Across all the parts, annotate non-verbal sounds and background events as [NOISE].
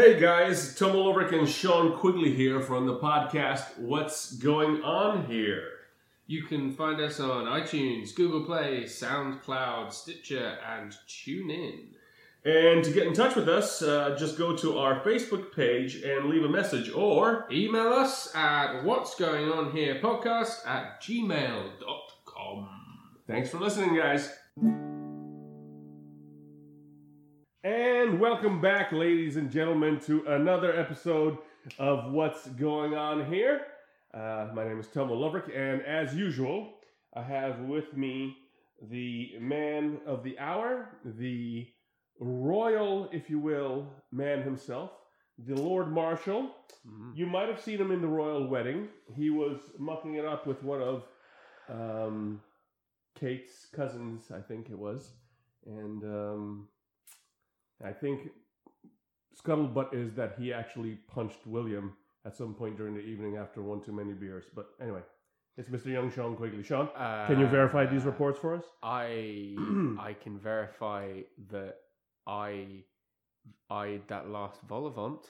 Hey guys, Tom Ulrich and Sean Quigley here from the podcast What's Going On Here? You can find us on iTunes, Google Play, SoundCloud, Stitcher, and TuneIn. And to get in touch with us, uh, just go to our Facebook page and leave a message or Email us at what's going on here podcast at gmail.com. thanks for listening, guys. And welcome back, ladies and gentlemen, to another episode of What's Going On Here. Uh, my name is Tom Lovrick, and as usual, I have with me the man of the hour, the royal, if you will, man himself, the Lord Marshal. You might have seen him in the royal wedding. He was mucking it up with one of um, Kate's cousins, I think it was, and um, I think scuttlebutt is that he actually punched William at some point during the evening after one too many beers. But anyway, it's Mr. Young Sean Quigley. Sean, can you verify these Uh, reports for us? I [CLEARS THROAT] I can verify that I I that last vol-au-vent,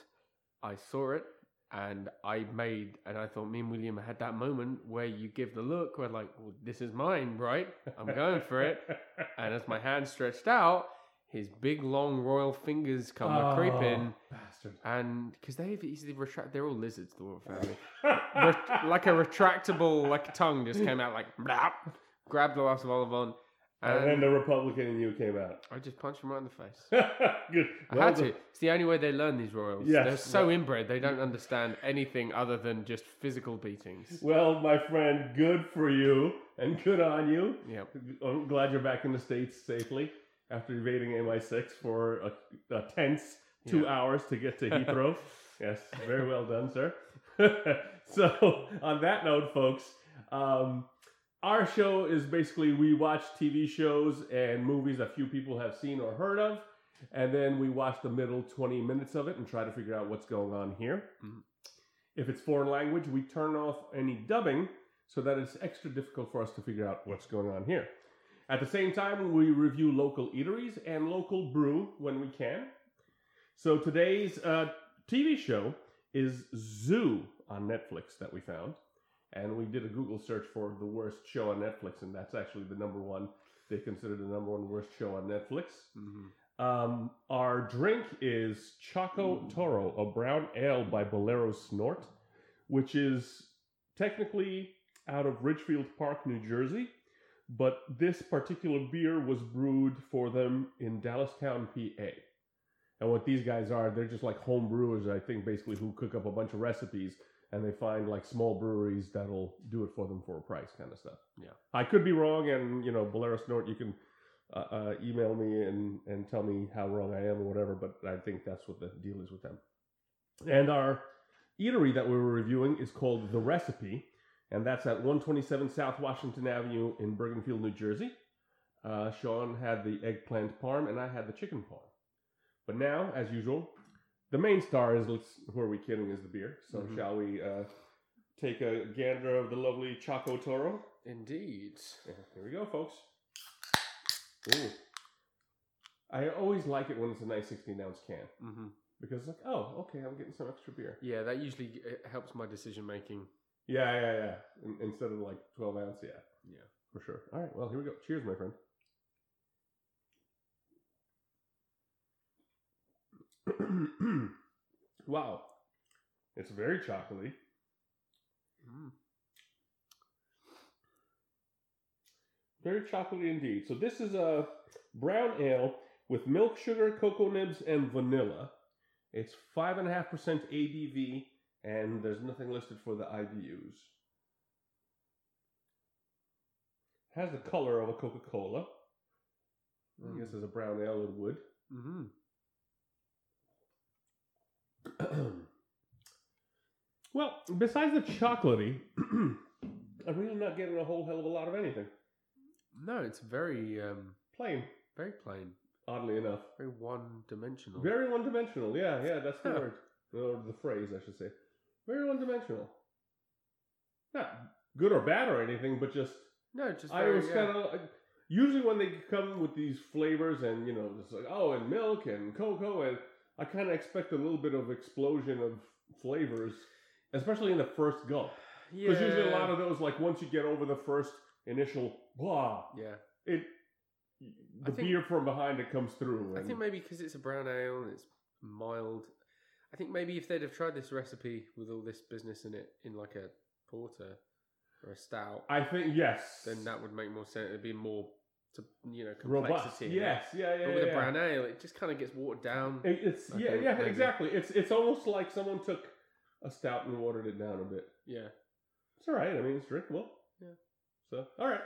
I saw it and I made and I thought me and William had that moment where you give the look where like well, this is mine, right? I'm going for it. [LAUGHS] And as my hand stretched out, his big long royal fingers come a creeping, Oh, bastard. and because they've easily retract, they're all lizards, the royal family. Ret- like a retractable, like a tongue just came out, like blap, grabbed the last of vol-au-vent, and then the Republican in you came out. I just punched him right in the face. [LAUGHS] Good. I Well had done. to. It's the only way they learn these royals. Yes, They're so inbred; they don't understand anything other than just physical beatings. Well, my friend, good for you and good on you. Yep. I'm glad you're back in the States safely after evading MI6 for a, a tense two Yeah. hours to get to [LAUGHS] Heathrow. yes, very well done, sir. [LAUGHS] so, on that note, folks, um, our show is basically we watch TV shows and movies that few people have seen or heard of, and then we watch the middle 20 minutes of it and try to figure out what's going on here. Mhm. If it's foreign language, we turn off any dubbing so that it's extra difficult for us to figure out what's going on here. At the same time, we review local eateries and local brew when we can. So today's uh, TV show is Zoo on Netflix that we found. And we did a Google search for the worst show on Netflix, and that's actually the number one. They consider the number one worst show on Netflix. Mhm. Um, our drink is Choco Toro, a brown ale by Bolero Snort, which is technically out of Ridgefield Park, New Jersey, but this particular beer was brewed for them in Dallastown, PA. And what these guys are, they're just like home brewers, I think, basically, who cook up a bunch of recipes and they find like small breweries that'll do it for them for a price, kind of stuff. Yeah. I could be wrong, and you know, Bolero Snort, you can uh, uh, email me and, and tell me how wrong I am or whatever, but I think that's what the deal is with them. And our eatery that we were reviewing is called The Recipe, and that's at 127 South Washington Avenue in Bergenfield, New Jersey. Uh, Sean had the eggplant parm, and I had the chicken parm. But now, as usual, the main star is, let's, who are we kidding, is the beer. So Mhm. shall we uh, take a gander of the lovely Choco Toro? Indeed. Yeah, here we go, folks. Ooh. I always like it when it's a nice 16 ounce can hmm because it's like, oh, okay, I'm getting some extra beer. Yeah, that usually uh, helps my decision making. Yeah, yeah, yeah. In, instead of like 12 ounce, yeah, Yeah. for sure. All right, well, here we go. Cheers, my friend. [CLEARS THROAT] wow, it's very chocolatey. Mm. Very chocolatey indeed. So this is a brown ale with milk, sugar, cocoa nibs, and vanilla. It's five and a half percent ABV, and there's nothing listed for the IBUs. Has the color of a Coca Cola. I guess as a brown ale it would. hmm well, besides the chocolatey, [CLEARS THROAT] I'm really not getting a whole hell of a lot of anything. No, it's very, um, Plain, very plain, oddly enough. very one-dimensional. Very one dimensional. Yeah, yeah, that's the Huh. word. Or the phrase, I should say. Very one dimensional. Not good or bad or anything, but just. no, just I very, was yeah. kind of. Usually when they come with these flavors and, you know, just like, oh, and milk and cocoa, and I kind of expect a little bit of explosion of flavors, especially in the first gulp. Because usually a lot of those, like once you get over the first initial blah, yeah. it the think- beer from behind it comes through. I think maybe because it's a brown ale and it's mild. I think maybe if they'd have tried this recipe with all this business in it in like a porter or a stout, I think yes. then that would make more sense. It'd be more, to, you know, robust. complexity. it. Yes, yeah, yeah. But with yeah, a brown ale, it just kind of gets watered down. It- It's I yeah, think yeah, maybe. exactly. It's it's almost like someone took a stout and watered it down a bit. Yeah. It's all right. I mean, it's drinkable. Yeah. So all right.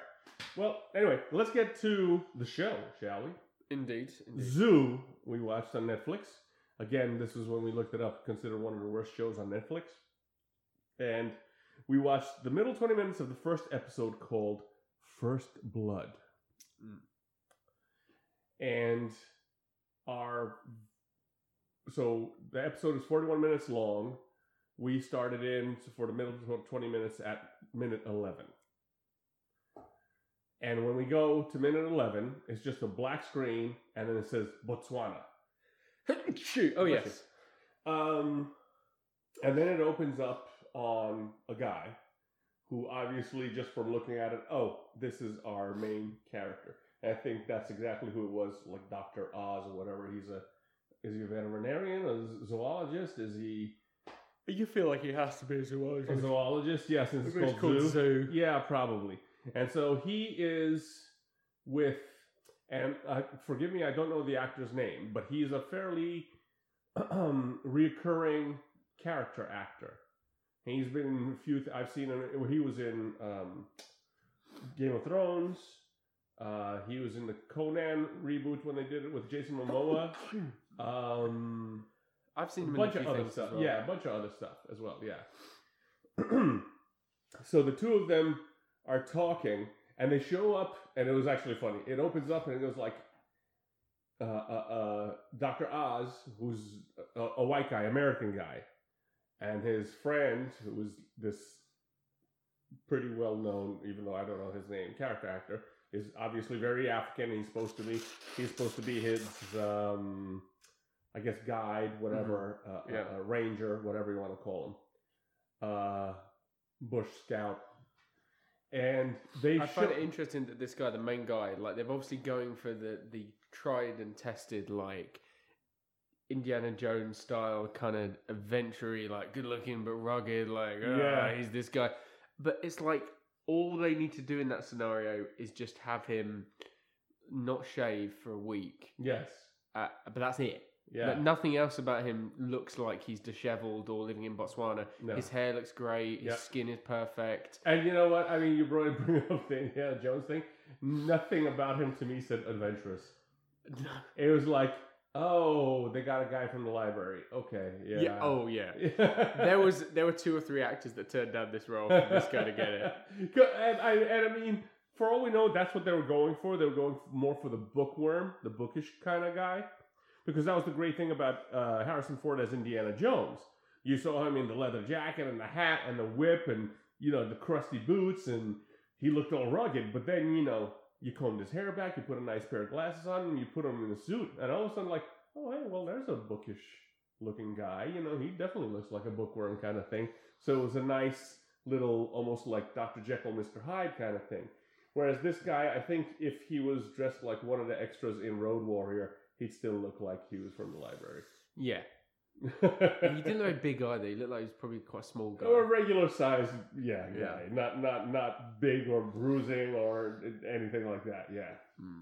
Well, anyway, let's get to the show, shall we? Indeed. Indeed. Zoo we watched on Netflix. Again, this was when we looked it up, considered one of the worst shows on Netflix. And we watched the middle 20 minutes of the first episode called First Blood. Mm. And our so the episode is 41 minutes long. We started in for the middle 20 minutes at minute 11. And when we go to minute 11, it's just a black screen and then it says Botswana. [LAUGHS] Shoot. Oh yes. Um, and then it opens up on a guy who obviously, just from looking at it, oh, this is our main character. And I think that's exactly who it was, like Dr. Oz or whatever. He's a, is he a veterinarian, a zoologist? Is he You feel like he has to be a zoologist. a zoologist. zoologist? Yeah, since it's It's called, zoo. Yeah, probably. And so he is with, and uh, forgive me, I don't know the actor's name, but he's a fairly [CLEARS THROAT] um, reoccurring character actor. He's been in a few. Th- I've seen him. He was in um, Game of Thrones. Uh, he was in the Conan reboot when they did it with Jason Momoa. Um, I've seen a bunch in a of other stuff. well. Yeah, a bunch of other stuff as well. Yeah. [CLEARS THROAT] so the two of them are talking, and they show up, and it was actually funny. It opens up, and it goes like, uh, uh, uh, Doctor Oz, who's a, a white guy, American guy, and his friend, who was this pretty well known, even though I don't know his name, character actor, is obviously very African. He's supposed to be. He's supposed to be his. Um, I guess guide, whatever, uh, Yeah. uh, ranger, whatever you want to call him, uh, bush scout, and they. I find it interesting that this guy, the main guy, like they're obviously going for the the tried and tested, like Indiana Jones style kind of adventure like good looking but rugged, like yeah, Yeah. he's this guy. But it's like all they need to do in that scenario is just have him not shave for a week. Yes. Uh, but that's it. Yeah. Nothing else about him looks like he's dishevelled or living in Botswana. No. His hair looks great. His skin is perfect. And you know what? I mean, you brought [LAUGHS] bring up the Indiana Jones thing. Nothing about him to me said adventurous. [LAUGHS] It was like, oh, they got a guy from the library. Okay, yeah. yeah. Oh yeah. there [LAUGHS] there was there were two or three actors that turned down this role for this guy to get it. And I, and I mean, for all we know, that's what they were going for. They were going more for the bookworm, the bookish kind of guy, because that was the great thing about uh, Harrison Ford as Indiana Jones. You saw him in the leather jacket and the hat and the whip and you know the crusty boots, and he looked all rugged. But then you know you combed his hair back, you put a nice pair of glasses on, and you put him in a suit, and all of a sudden, like, oh hey, well, there's a bookish looking guy. You know, he definitely looks like a bookworm kind of thing. So it was a nice little, almost like Dr. Jekyll, Mr. Hyde kind of thing. Whereas this guy, I think if he was dressed like one of the extras in Road Warrior, he'd still look like he was from the library. Yeah, [LAUGHS] he didn't look very big either. He looked like he was probably quite a small guy. or a regular size, yeah, Yeah. Not not not big or bruising or anything like that. Yeah. Hmm.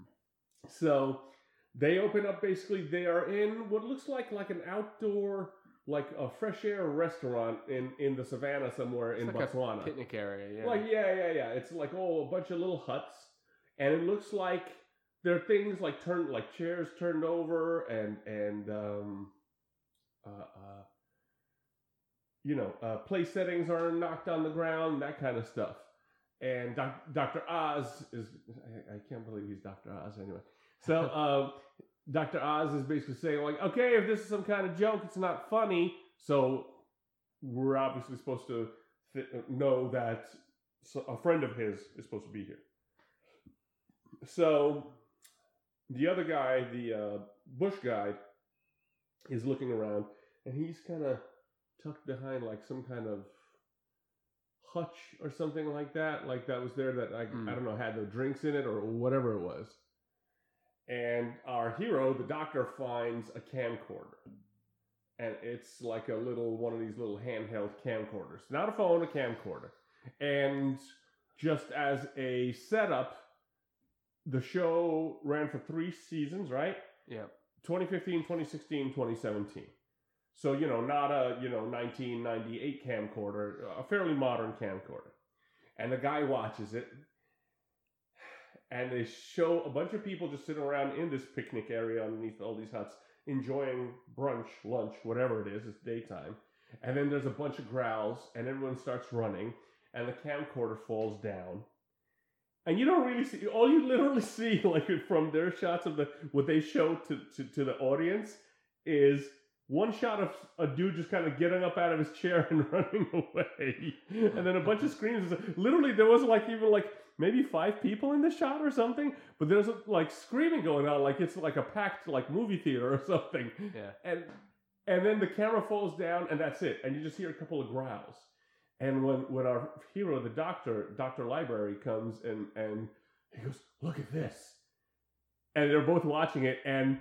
So they open up. Basically, they are in what looks like like an outdoor, like a fresh air restaurant in in the savannah somewhere in like Botswana. picnic area. Yeah, Like yeah, yeah, yeah. It's like oh, a bunch of little huts, and it looks like there are things like turned like chairs turned over and and um, uh, uh, you know, uh, place settings are knocked on the ground, that kind of stuff. And doc- Dr. Oz is I, I can't believe he's Dr. Oz anyway. So [LAUGHS] um, Dr. Oz is basically saying like, okay, if this is some kind of joke, it's not funny. So we're obviously supposed to th- know that a friend of his is supposed to be here. So the other guy, the uh, Bush guy, is looking around, and he's kind of tucked behind like some kind of hutch or something like that, like that was there that I, Mm. I don't know had no drinks in it or whatever it was. And our hero, the doctor, finds a camcorder, and it's like a little one of these little handheld camcorders, not a phone, a camcorder. And just as a setup, the show ran for three seasons, right? Yeah. 2015, 2016, 2017. So, you know, not a, you know, 1998 camcorder, a fairly modern camcorder. And the guy watches it, and they show a bunch of people just sitting around in this picnic area underneath all these huts, enjoying brunch, lunch, whatever it is, it's daytime. And then there's a bunch of growls, and everyone starts running, and the camcorder falls down. And you don't really see, all you literally [LAUGHS] see, like from their shots of the, what they show to, to, to the audience, is one shot of a dude just kind of getting up out of his chair and [LAUGHS] running away. And then a bunch of [LAUGHS] screams. Literally, there was like even like maybe five people in the shot or something, but there's like screaming going on, like it's like a packed like movie theater or something. Yeah. And and then the camera falls down, and that's it. And you just hear a couple of growls. And when when our hero, the doctor, Doctor Library, comes and and he goes, "Look at this," and they're both watching it, and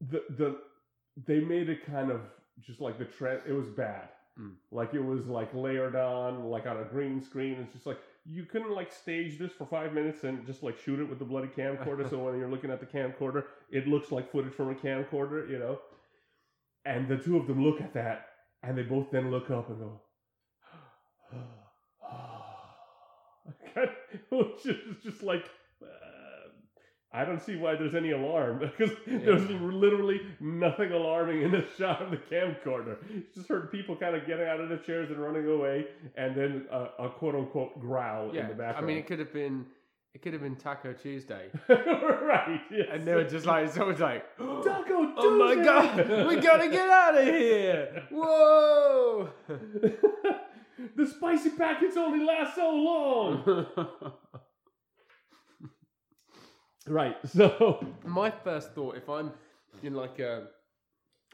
the the they made it kind of just like the trend. It was bad. Mm. Like it was like layered on, like on a green screen. It's just like you couldn't like stage this for five minutes and just like shoot it with the bloody camcorder. so [LAUGHS] when you're looking at the camcorder, it looks like footage from a camcorder, you know. And the two of them look at that, and they both then look up and go, [SIGHS] which is just like. Uh, I don't see why there's any alarm [LAUGHS] because there's literally nothing alarming in the shot of the camcorder. You just heard people kind of getting out of the chairs and running away, and then a, a quote unquote growl in the background. I mean, it could have been, it could have been Taco Tuesday, [LAUGHS] right? Yes. and they were just like, so someone's like, [GASPS] Taco Tuesday! Oh my god, we gotta get out of here! [LAUGHS] Whoa! The spicy packets only last so long. [LAUGHS] right. So [LAUGHS] My first thought, if I'm in like a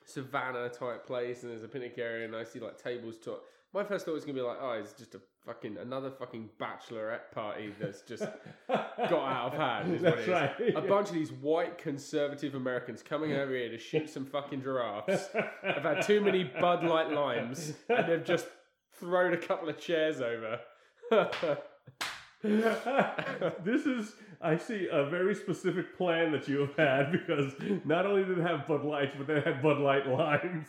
savannah type place and there's a picnic area and I see like tables to my first thought is gonna be like, oh, it's just a fucking another fucking bachelorette party that's just [LAUGHS] got out of hand. Is what That's it is. right. A bunch of these white conservative Americans coming over here to shoot some fucking giraffes. I've had too many Bud Light limes and they've just thrown a couple of chairs over. [LAUGHS] this is, I see, a very specific plan that you have had because not only did it have Bud Lights, but they had Bud Light limes.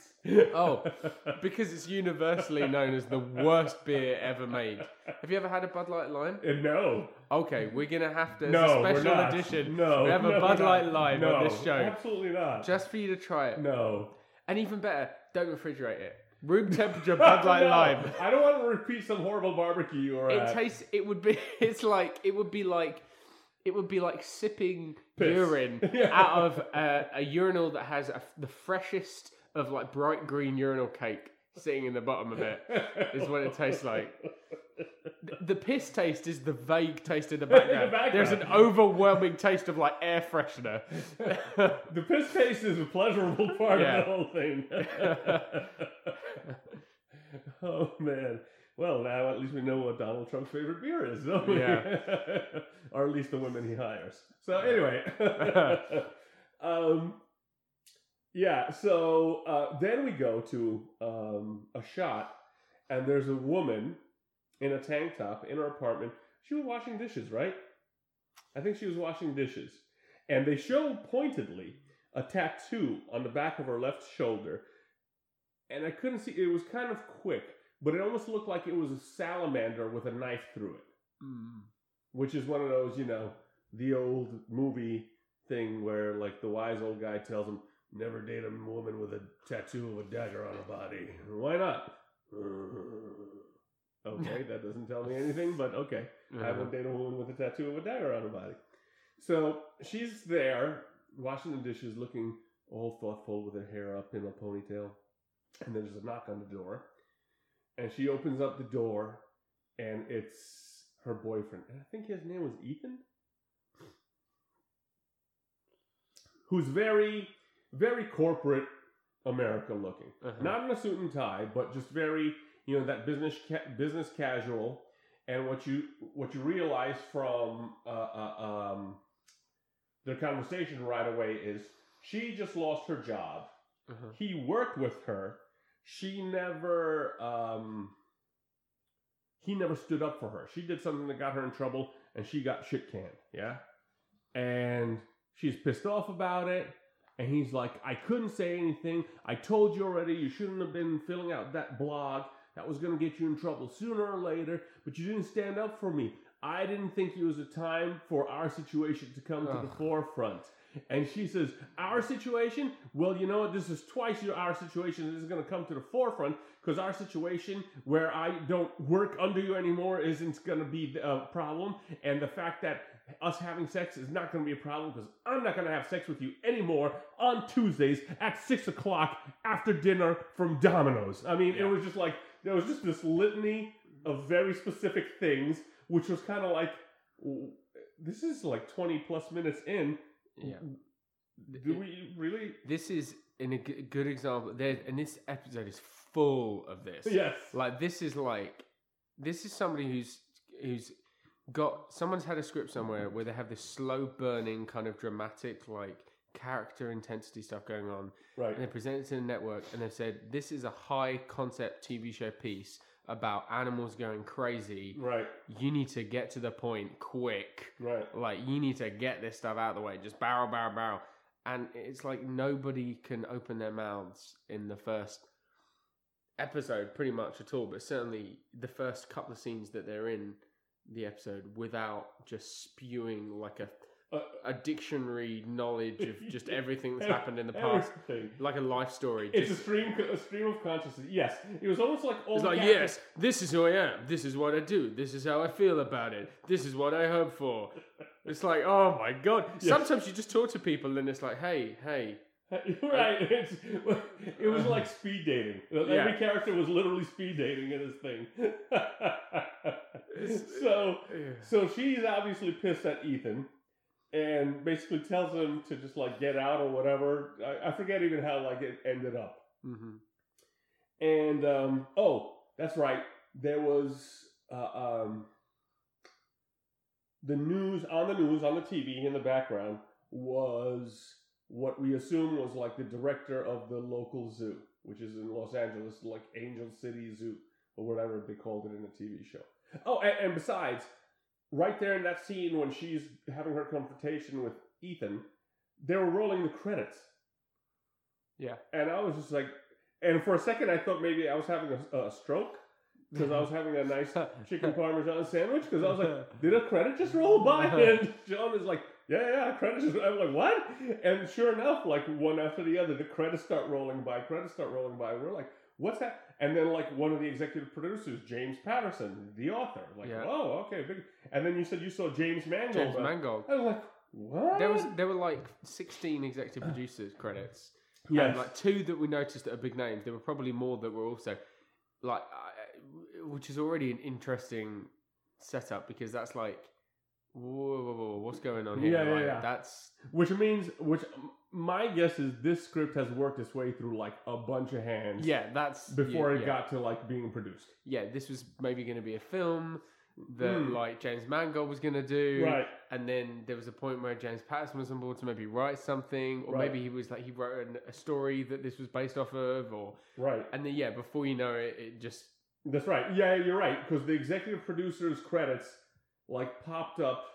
Oh, [LAUGHS] because it's universally known as the worst beer ever made. Have you ever had a Bud Light lime? Uh, no, Okay, we're gonna have to. As no, a we're special not. edition. No, we have a no, Bud we're Light not. lime no, on this show, Absolutely not. just for you to try it. no. And even better, don't refrigerate it. Room temperature [LAUGHS] Bud Light No, lime. I don't want to repeat some horrible barbecue you were It at. tastes. It would be. [LAUGHS] It's like. It would be like. It would be like sipping Piss. urine [LAUGHS] Yeah. out of a, a urinal that has a, the freshest of like bright green urinal cake sitting in the bottom of it. is what it tastes like. [LAUGHS] The piss taste is the vague taste in the [LAUGHS] background. background. There's an overwhelming taste of like air freshener. [LAUGHS] the piss taste is a pleasurable part Yeah. of the whole thing. oh man. Well, now at least we know what Donald Trump's favorite beer is? Yeah. or at least the women he hires. So anyway, um, yeah. So uh, then we go to um, a shot, and there's a woman in a tank top in her apartment. She was washing dishes, right? I think she was washing dishes, and they show pointedly a tattoo on the back of her left shoulder, and I couldn't see. It was kind of quick, but it almost looked like it was a salamander with a knife through it Mm. which is one of those, you know, the old movie thing where like the wise old guy tells him, "Never date a woman with a tattoo of a dagger on her body." Why not? [LAUGHS] okay, that doesn't tell me anything, but okay. I uh-huh. won't date a woman with a tattoo of a dagger on her body. So she's there washing the dishes, looking all thoughtful with her hair up in a ponytail. And then there's a knock on the door. And she opens up the door, and it's her boyfriend. And I think his name was Ethan. Who's very, very corporate, America looking. Uh-huh. Not in a suit and tie, but just very, you know, that business ca- business casual. And what you what you realize from uh, uh, um, their conversation right away is she just lost her job. Uh-huh. He worked with her. She never um, he never stood up for her. She did something that got her in trouble, and she got shit canned. Yeah, and she's pissed off about it. And he's like, I couldn't say anything. I told you already. You shouldn't have been filling out that blog. That was going to get you in trouble sooner or later. But you didn't stand up for me. I didn't think it was a time for our situation to come to the forefront. And she says, Our situation? Well, you know what? This is twice your our situation. This is going to come to the forefront because our situation where I don't work under you anymore isn't going to be a uh, problem. And the fact that us having sex is not going to be a problem because I'm not going to have sex with you anymore on Tuesdays at six o'clock after dinner from Domino's. I mean, it was just like, there was just this litany of very specific things, which was kind of like, this is like 20 plus minutes in. Yeah. Do we really? This is in a g- good example. There, and this episode is full of this. Yes. Like this is like this is somebody who's who's got someone's had a script somewhere where they have this slow burning kind of dramatic like character intensity stuff going on Right. and they present it to the network and they've said this is a high concept TV show piece about animals going crazy. Right. You need to get to the point quick. Right. Like you need to get this stuff out of the way. Just barrel, barrel, barrel. And it's like nobody can open their mouths in the first episode, pretty much at all. But certainly the first couple of scenes that they're in the episode without just spewing like a Uh, a dictionary knowledge of just [LAUGHS] everything that's happened in the past, Everything. like a life story. It's a stream, a stream of consciousness. Yes, it was almost like all it's like yes, this is who I am. This is what I do. This is how I feel about it. This is what I hope for. [LAUGHS] It's like oh my god. Yes. Sometimes you just talk to people and it's like hey hey [LAUGHS] right. It's, it was like speed dating. Every character was literally speed dating in this thing. [LAUGHS] so, so she's obviously pissed at Ethan, and basically tells him to just like get out or whatever. I, I forget even how like it ended up. hmm And um, oh, that's right. There was uh, um, the news on the news on the TV in the background was what we assume was like the director of the local zoo, which is in Los Angeles, like Angel City Zoo or whatever they called it in the TV show. Oh, and, and besides, right there in that scene when she's having her confrontation with Ethan, they were rolling the credits. Yeah. And I was just like, and for a second I thought maybe I was having a, a stroke because I was having a nice [LAUGHS] chicken parmesan sandwich because I was like, [LAUGHS] did a credit just roll by? [LAUGHS] And John is like, yeah, yeah, credits. Just, I'm like, what? And sure enough, like one after the other, the credits start rolling by. Credits start rolling by. We're like, what's that? And then like one of the executive producers, James Patterson, the author, like, Yeah. oh, okay, big. And then you said you saw James Mangold. James Mangold. I was like, what? There was there were like sixteen executive [CLEARS THROAT] producers credits. yes, And like two that we noticed that are big names. There were probably more that were also like, I- which is already an interesting setup because that's like, whoa, whoa, whoa, what's going on here? Yeah, yeah, Like, yeah. That's which means, which my guess is this script has worked its way through like a bunch of hands. yeah, that's Before yeah, it yeah. got to like being produced. yeah. This was maybe going to be a film that Mm. like James Mangold was going to do, Right. And then there was a point where James Patterson was on board to maybe write something, or Right. maybe he was like he wrote an, a story that this was based off of, or Right. and then yeah, before you know it, it just That's right. Yeah, you're right. Because the executive producer's credits like popped up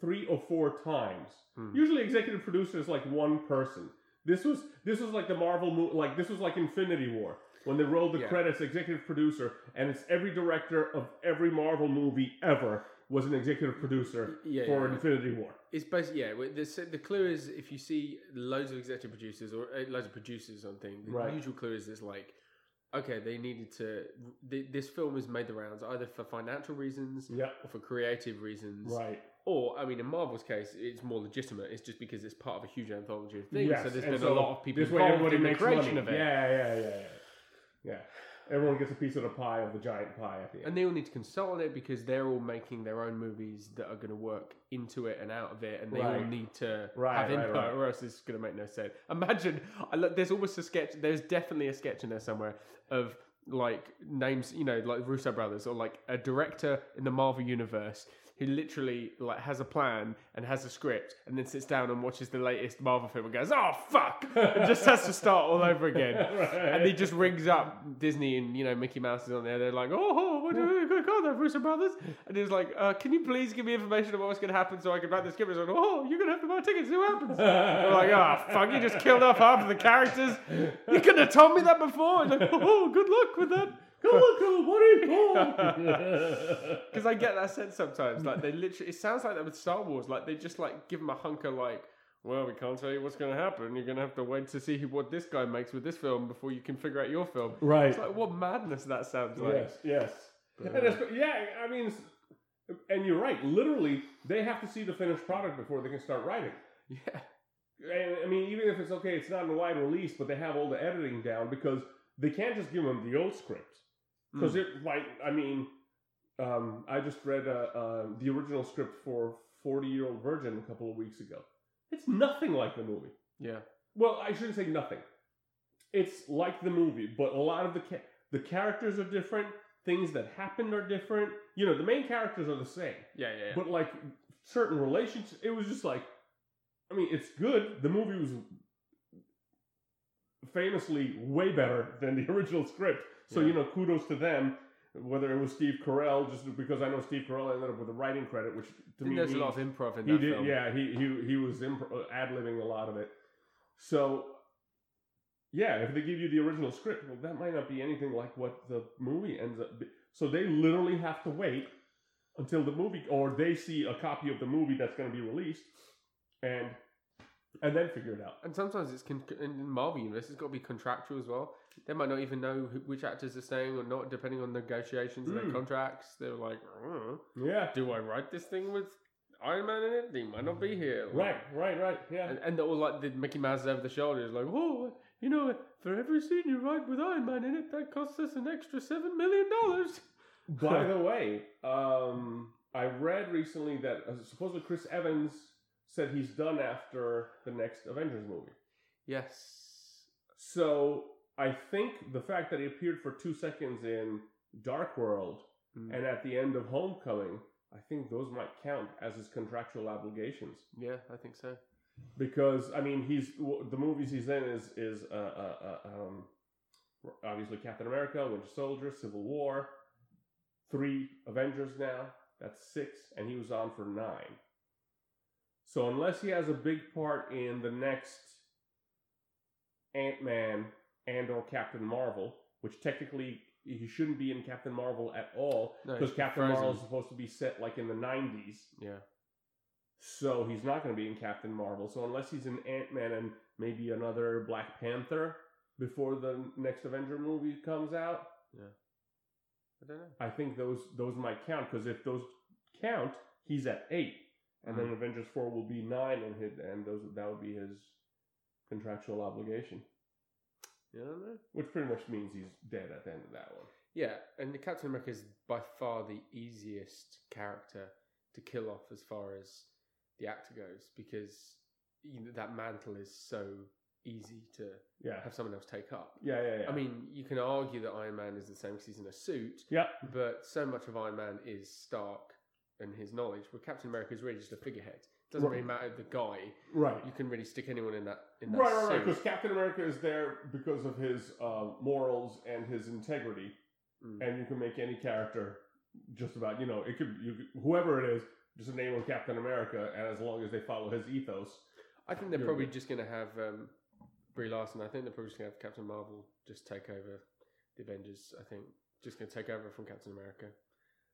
three or four times. Hmm. Usually, executive producer is like one person. This was this was like the Marvel movie. Like this was like Infinity War when they rolled the Yeah. credits, executive producer, and it's every director of every Marvel movie ever was an executive producer Yeah, for yeah. Infinity War. It's basically yeah. The, the clue is if you see loads of executive producers or uh, loads of producers on things, the Right. usual clue is it's like, okay, they needed to. th this film has made the rounds either for financial reasons Yeah. or for creative reasons, Right. or I mean, in Marvel's case, it's more legitimate. It's just because it's part of a huge anthology of things. Yes. So there's and been so a lot of people involved everybody in the makes creation money. of it. Yeah, yeah, yeah, yeah. Yeah. Everyone gets a piece of the pie of the giant pie at the end. And they all need to consult on it because they're all making their own movies that are going to work into it and out of it, and they all need to Right, have right, input, right. or else it's going to make no sense. Imagine, I look, there's almost a sketch. There's definitely a sketch in there somewhere of like names, you know, like Russo brothers, or like a director in the Marvel universe who literally like has a plan and has a script, and then sits down and watches the latest Marvel film and goes, "Oh fuck," and just has to start all over again. [LAUGHS] And he just rings up Disney and you know Mickey Mouse is on there. They're like, "Oh, what do to call that, Russo brothers?" And he's like, uh, "Can you please give me information about what's going to happen so I can write the script?" He's like, "Oh, you're going to have to buy tickets. See what happens." They're like, "Ah, fuck! You just killed off half of the characters. You couldn't have told me that before." He's like, "Oh, good luck with that." Go on, go, what are you called? [LAUGHS] Because I get that sense sometimes. Like they literally, it sounds like that with Star Wars. Like they just like give them a hunk of like, well, we can't tell you what's going to happen. You're going to have to wait to see what this guy makes with this film before you can figure out your film. right. It's like what madness that sounds like. Yes, yes. But, And it's- uh, yeah, I mean, and you're right. Literally, they have to see the finished product before they can start writing. Yeah, And I mean, even if it's okay, it's not in wide release, but they have all the editing down because they can't just give them the old script. Because Mm. it, like, I mean, um, I just read uh, uh, the original script for Forty Year Old Virgin a couple of weeks ago. It's nothing like the movie. yeah, Well, I shouldn't say nothing. It's like the movie, but a lot of the ca- the characters are different. Things that happened are different. You know, the main characters are the same, yeah, yeah. yeah. but like certain relationships, it was just like, I mean, it's good. The movie was famously way better than the [LAUGHS] original script. So Yeah. you know, kudos to them. Whether it was Steve Carell, just because I know Steve Carell ended up with a writing credit, which to me there's a lot of improv in he that did, film. yeah. He he he was impro- uh, ad libbing a lot of it. So, yeah, if they give you the original script, well, that might not be anything like what the movie ends up. Be. So they literally have to wait until the movie, or they see a copy of the movie that's going to be released, and and then figure it out. And sometimes it's con- in Marvel universe. It's got to be contractual as well. They might not even know who, which actors are staying or not, depending on negotiations and Mm. their contracts. They're like, "Uh, Yeah. "Do I write this thing with Iron Man in it? They might not be here." Right. Right. Right. Yeah. And, and they're all like the Mickey Mouse over the shoulders, like, "Oh, you know, for every scene you write with Iron Man in it, that costs us an extra seven million dollars." By [LAUGHS] the way, um, I read recently that uh, supposedly Chris Evans said he's done after the next Avengers movie. Yes. So I think the fact that he appeared for two seconds in Dark World Mm. and at the end of Homecoming, I think those might count as his contractual obligations. Yeah, I think so. Because I mean, he's the movies he's in is is uh, uh, uh, um, obviously Captain America, Winter Soldier, Civil War, three Avengers now. That's six, and he was on for nine. So unless he has a big part in the next Ant Man and or Captain Marvel, which technically he shouldn't be in Captain Marvel at all, because it's Captain. Marvel is supposed to be set like in the '90s. Yeah. So he's not going to be in Captain Marvel. So unless he's in Ant Man and maybe another Black Panther before the next Avenger movie comes out, Yeah. I don't know. I think those those might count because if those count, he's at eight, and then hmm. Avengers four will be nine, and his, and those that would be his contractual obligation, Yeah, I don't know. which pretty much means he's dead at the end of that one. Yeah, and the Captain America is by far the easiest character to kill off as far as the actor goes because you know, that mantle is so easy to Yeah, have someone else take up. yeah, yeah. yeah. I mean, you can argue that Iron Man is the same because he's in a suit, yeah, but so much of Iron Man is Stark and his knowledge. Where Captain America is really just a figurehead. It doesn't Right. really matter the guy. right. You can really stick anyone in that in that Right, right, right. Because Captain America is there because of his uh, morals and his integrity, Mm. and you can make any character just about you know it could you could- whoever it is just a name him Captain America, and as long as they follow his ethos, I think they're probably good. just going to have um, Brie Larson. I think they're probably just going to have Captain Marvel just take over the Avengers. I think just going to take over from Captain America.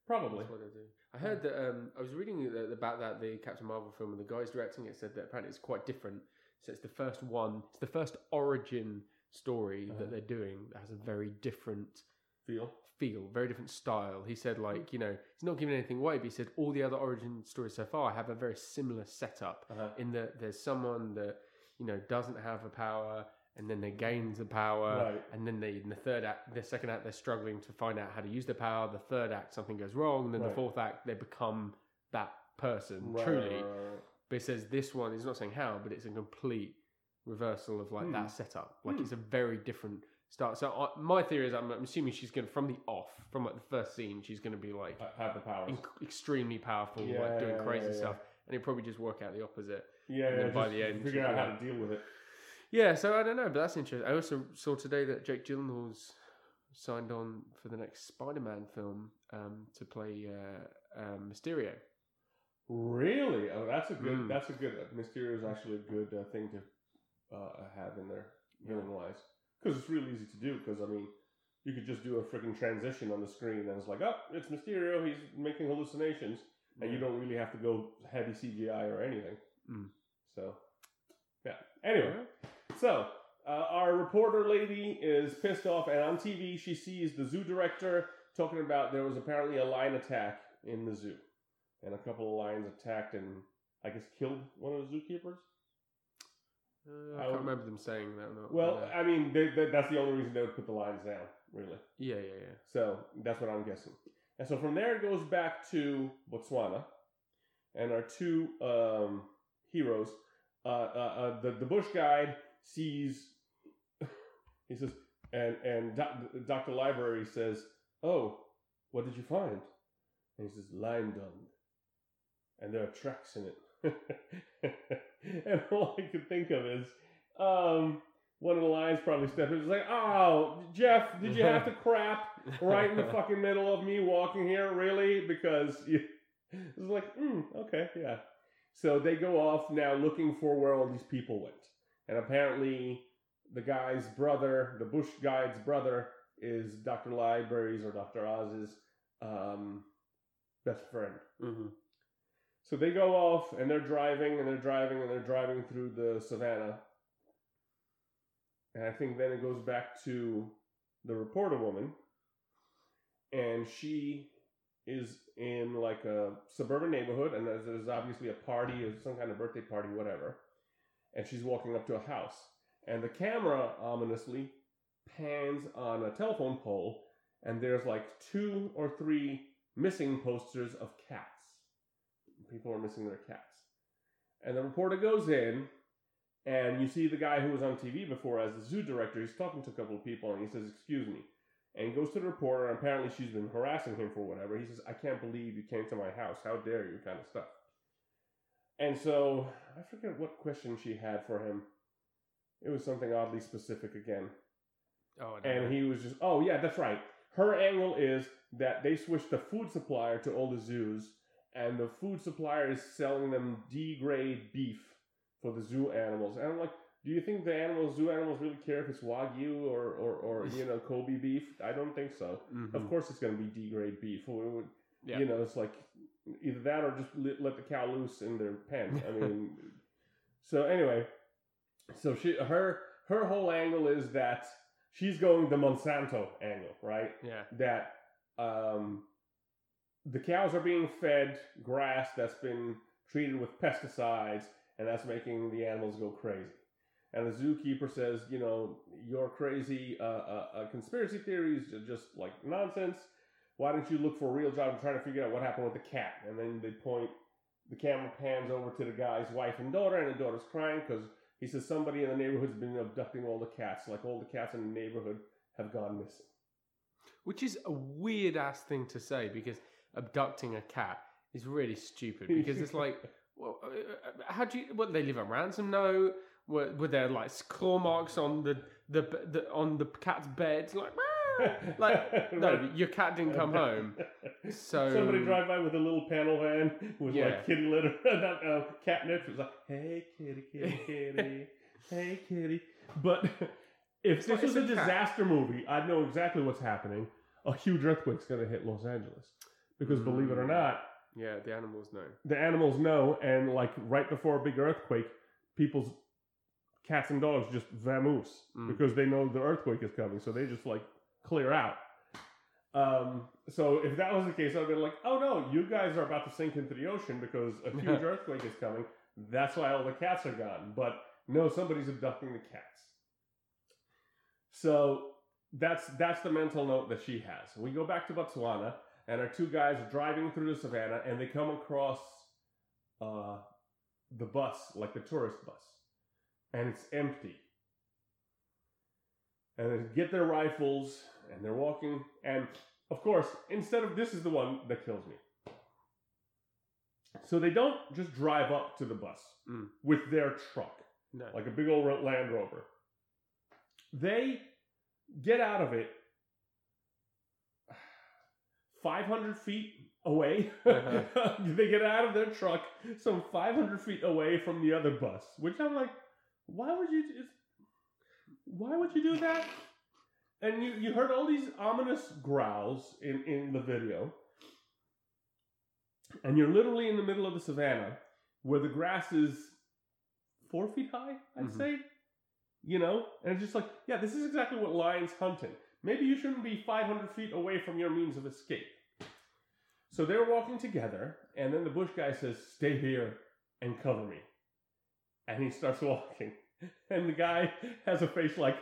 Probably. That's what they do. I heard that um, I was reading about that the Captain Marvel film and the guys directing it said that apparently it's quite different. So it's the first one. It's the first origin story Uh-huh. that they're doing that has a very different Feel feel, very different style. He said, like, you know, he's not giving anything away, but he said all the other origin stories so far have a very similar setup uh-huh. in that there's someone that, you know, doesn't have a power and then they gain the power, Right. and then they in the third act, the second act, they're struggling to find out how to use the power. The third act, something goes wrong. And then Right. the fourth act, they become that person Right, truly. But it says this one is not saying how, but it's a complete reversal of like Hmm. that setup. Like Hmm. it's a very different start. So uh, my theory is, I'm, I'm assuming she's going to from the off, from like the first scene, she's going to be like Have the powers. inc- extremely powerful, Yeah, like doing yeah, crazy yeah, stuff, and it probably just work out the opposite. yeah, and then by the end, figure out how to deal with it. Yeah, so I don't know, but that's interesting. I also saw today that Jake Gyllenhaal's signed on for the next Spider-Man film um, to play uh, um, Mysterio. Really? Oh, that's a good. Mm. That's a good. Mysterio is actually a good uh, thing to uh, have in there, villain wise, because it's really easy to do. Because I mean, you could just do a freaking transition on the screen, and it's like, oh, it's Mysterio. He's making hallucinations, and you don't really have to go heavy CGI or anything. Mm. So, yeah. Anyway, so uh, our reporter lady is pissed off, and on TV she sees the zoo director talking about there was apparently a lion attack in the zoo, and a couple of lions attacked and I guess killed one of the zookeepers. Uh, I I can't would- remember them saying that. Not, Well, uh, I mean, they, they, that's the only reason they would put the lions down, really. yeah, yeah, yeah. So that's what I'm guessing. And so from there it goes back to Botswana, and our two um, heroes. Uh, uh, uh, the the bush guide sees. [SIGHS] he says, and and doc, Doctor Library says, "Oh, what did you find?" And he says, "Lime dung." And there are tracks in it. [LAUGHS] and all I could think of is, um, one of the lions probably stepped in. It's like, "Oh, Jeff, did you have to [LAUGHS] crap?" right in the fucking middle of me walking here, really? Because you, [LAUGHS] it's like, mm, okay, yeah. So they go off now looking for where all these people went. And apparently, the guy's brother, the bush guide's brother, is Dr. Library's or Dr. Oz's um, best friend. hmm So they go off and they're driving and they're driving and they're driving through the savannah. And I think then it goes back to the reporter woman. And she is in like a suburban neighborhood and there's, there's obviously a party or some kind of birthday party, whatever. And she's walking up to a house. And the camera ominously pans on a telephone pole and there's like two or three missing posters of cats people are missing their cats. And the reporter goes in, and you see the guy who was on TV before as the zoo director. He's talking to a couple of people, and he says, "Excuse me." And goes to the reporter, and apparently she's been harassing him for whatever. He says, "I can't believe you came to my house. How dare you?" Kind of stuff. And so I forget what question she had for him. It was something oddly specific again. Oh, don't And he was just, oh yeah, that's right. Her angle is that they switched the food supplier to all the zoos, and the food supplier is selling them D grade beef for the zoo animals. And I'm like, do you think the animals, zoo animals, really care if it's wagyu or or, or [LAUGHS] you know Kobe beef? I don't think so. Mhm. Of course, it's going to be D grade beef. Would- Yeah. You know, it's like either that or just let, let the cow loose in their pen. I mean, [LAUGHS] so anyway, so she her her whole angle is that she's going the Monsanto angle, right? yeah. That um, the cows are being fed grass that's been treated with pesticides, and that's making the animals go crazy. And the zookeeper says, you know, your crazy uh, uh, uh, conspiracy theories are just like nonsense. Why don't you look for a real job and try to figure out what happened with the cat? And then they point, the camera pans over to the guy's wife and daughter, and the daughter's crying because he says somebody in the neighborhood's been abducting all the cats. Like all the cats in the neighborhood have gone missing. Which is a weird ass thing to say because abducting a cat is really stupid because it's like, [LAUGHS] well, uh, how do you? What they live a ransom note? Were, were there like claw marks on the the, the on the cat's bed? Like. [LAUGHS] like [LAUGHS] no, Right. your cat didn't come home. So Somebody drive by with a little panel van with Yeah. like kitty litter, [LAUGHS] not uh, catnip. It's like, hey kitty, kitty, kitty, hey kitty. But if It's this was a a disaster movie, I'd know exactly what's happening. A huge earthquake's going to hit Los Angeles because, believe it or Mm. not, Yeah, the animals know. the animals know, and like right before a big earthquake, people's cats and dogs just vamoose Mm. because they know the earthquake is coming, so they just like clear out. Um, so if that was the case, I'd be like, "Oh no, you guys are about to sink into the ocean because a huge [LAUGHS] earthquake is coming. That's why all the cats are gone." But no, somebody's abducting the cats. So that's that's the mental note that she has. We go back to Botswana, and our two guys are driving through the savannah, and they come across uh, the bus, like the tourist bus, and it's empty. And they get their rifles, and they're walking, and of course, instead of this is the one that kills me. So they don't just drive up to the bus Mm. with their truck No. like a big old Land Rover. They get out of it 500 feet away. Uh-huh. [LAUGHS] they get out of their truck some 500 feet away from the other bus, which I'm like, why would you just, why would you do that? And you, you heard all these ominous growls in, in the video. And you're literally in the middle of the savannah where the grass is four feet high, I'd Mhm. say. You know? And it's just like, yeah, this is exactly what lions hunting. Maybe you shouldn't be 500 feet away from your means of escape. So they're walking together, and then the bush guy says, Stay here and cover me. And he starts [LAUGHS] walking. And the guy has a face like,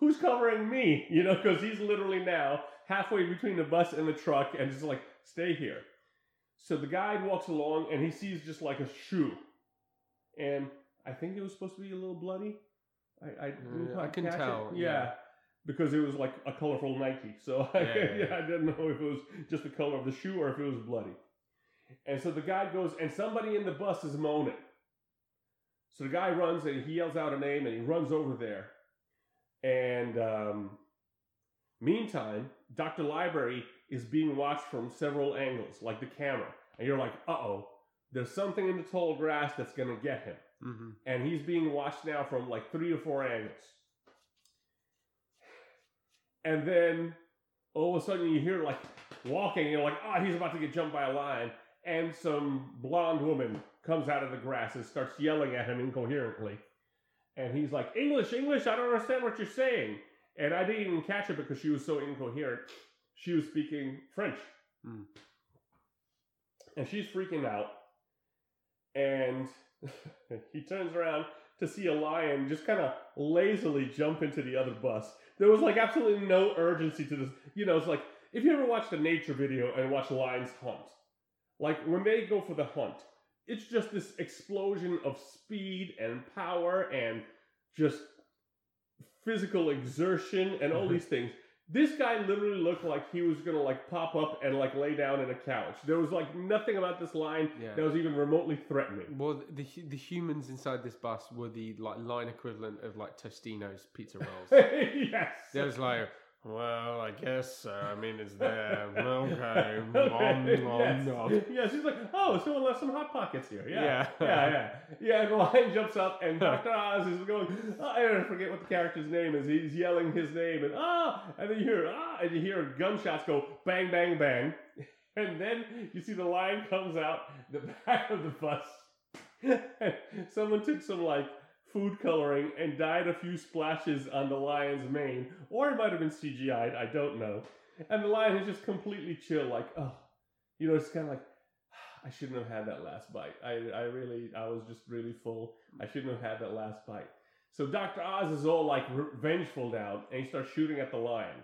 Who's covering me? You know, because he's literally now halfway between the bus and the truck and just like, Stay here. So the guide walks along and he sees just like a shoe. And I think it was supposed to be a little bloody. I, I, Yeah, mm, I can tell, Yeah. yeah. Because it was like a colorful Nike. So [LAUGHS] I, Yeah. I didn't know if it was just the color of the shoe or if it was bloody. And so the guy goes, and somebody in the bus is moaning. So the guy runs and he yells out a name and he runs over there. And um, meantime, Dr. Library is being watched from several angles, like the camera. And you're like, uh oh, there's something in the tall grass that's going to get him. hmm And he's being watched now from like three to four angles. And then all of a sudden you hear like walking, and you're like, oh, he's about to get jumped by a lion. And some blonde woman comes out of the grass and starts yelling at him incoherently. And he's like, English, English, I don't understand what you're saying. And I didn't even catch it because she was so incoherent. She was speaking French. Hmm. And she's freaking out. And [LAUGHS] he turns around to see a lion just kind of lazily jump into the other bus. There was like absolutely no urgency to this. You know, it's like if you ever watched a nature video and watch lions hunt, like when they go for the hunt, it's just this explosion of speed and power and just physical exertion and all Mhm. these things. This guy literally looked like he was gonna like pop up and like lay down in a couch. There was like nothing about this line Yeah. that was even remotely threatening. Well, the the humans inside this bus were the like line equivalent of like Tostino's pizza rolls. [LAUGHS] yes. There was like, well, I guess so. I mean, it's [LAUGHS] there. okay. Nom, nom, yes. nom. yes, he's like, oh, someone left some hot pockets here. Yeah, Yeah. yeah, yeah. Yeah, and the lion jumps up, and [LAUGHS] Dr. Oz is going, oh, I forget what the character's name is. He's yelling his name, and ah, and then you hear, ah, and you hear gunshots go bang, bang, bang. [LAUGHS] And then you see the lion comes out the back of the bus. Someone took some like food coloring and dyed a few splashes on the lion's mane, or it might have been CGI'd. I don't know. And the lion is just completely chill, like, oh, you know, it's kind of like, [SIGHS] I shouldn't have had that last bite. I, I really, I was just really full. I shouldn't have had that last bite. So Dr. Oz is all like vengeful now, and he starts shooting at the lion.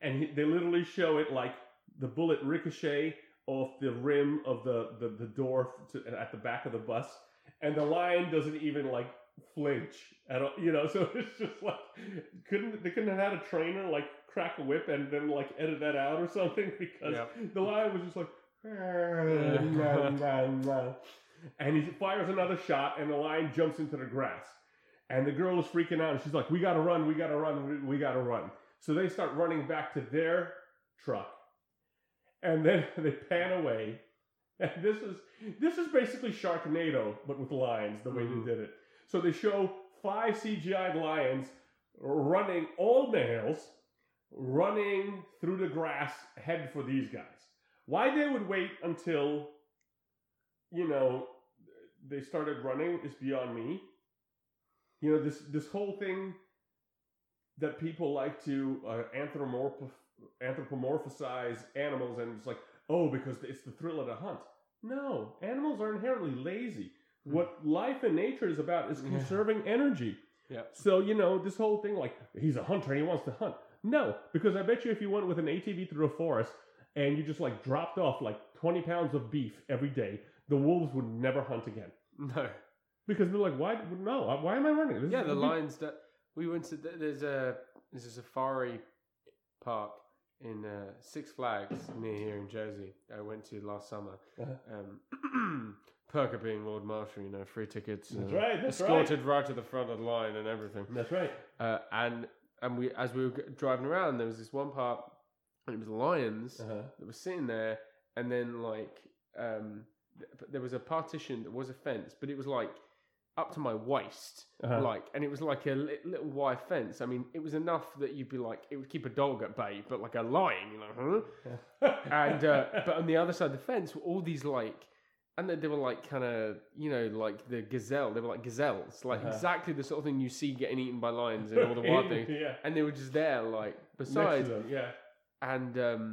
And he, they literally show it like the bullet ricochet off the rim of the, the, the door to, at the back of the bus. And the lion doesn't even like flinch at all, you know. [LAUGHS] So it's just like, couldn't they couldn't have had a trainer like crack a whip and then like edit that out or something [LAUGHS] because Yep. the lion was just like, [LAUGHS] and he fires another shot, and the lion jumps into the grass. And the girl is freaking out, and she's like, "We gotta run! We gotta run! We, gotta run!" So they start running back to their truck, and then they pan away. And this is this is basically Sharknado, but with lions. The way Mhm. they did it. So they show five CGI lions running, all males, running through the grass, head for these guys. Why they would wait until, you know, they started running is beyond me. You know, this this whole thing that people like to uh, anthropomorph- anthropomorphize animals and it's like, oh, because it's the thrill of the hunt. No, animals are inherently lazy. Hmm. What life and nature is about is Yeah. conserving energy. Yeah. So, you know, this whole thing like he's a hunter and he wants to hunt. No, because I bet you if you went with an ATV through a forest and you just like dropped off like 20 pounds of beef every day, the wolves would never hunt again. No. Because they're like, why? No, why am I running? This Yeah, the beef." lions that we went to. There's a there's a safari park in uh, Six Flags near here in Jersey. I went to last summer. Uh-huh. Um, [CLEARS THROAT] Perker being Lord Marshal, you know, free tickets, That's uh, right, that's escorted right. to the front of the line and everything. That's right. Uh, and and we as we were driving around, there was this one part, and it was lions Uh-huh. that were sitting there, and then like um, there was a partition that was a fence, but it was like up to my waist, Uh-huh. like, and it was like a li- little wire fence. I mean, it was enough that you'd be like, it would keep a dog at bay, but like a lion, you know, huh? [LAUGHS] and uh, but on the other side of the fence were all these like. And they- they were like kind of, you know, like the gazelle. They were like gazelles, like Uh-huh. exactly the sort of thing you see getting eaten by lions and all the [LAUGHS] wild things. yeah. And they were just there, like beside them, yeah. and um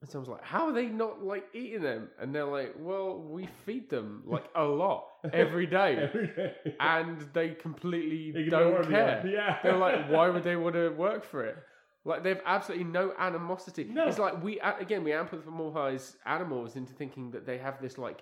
and so I was like, how are they not like eating them? And they're like, well, we feed them like a lot [LAUGHS] every day, Every day. and they completely [LAUGHS] Ignore don't care. Yeah. They're like, why would they want to work for it? Like they've absolutely no animosity. No. It's like we again we anthropomorphize animals into thinking that they have this like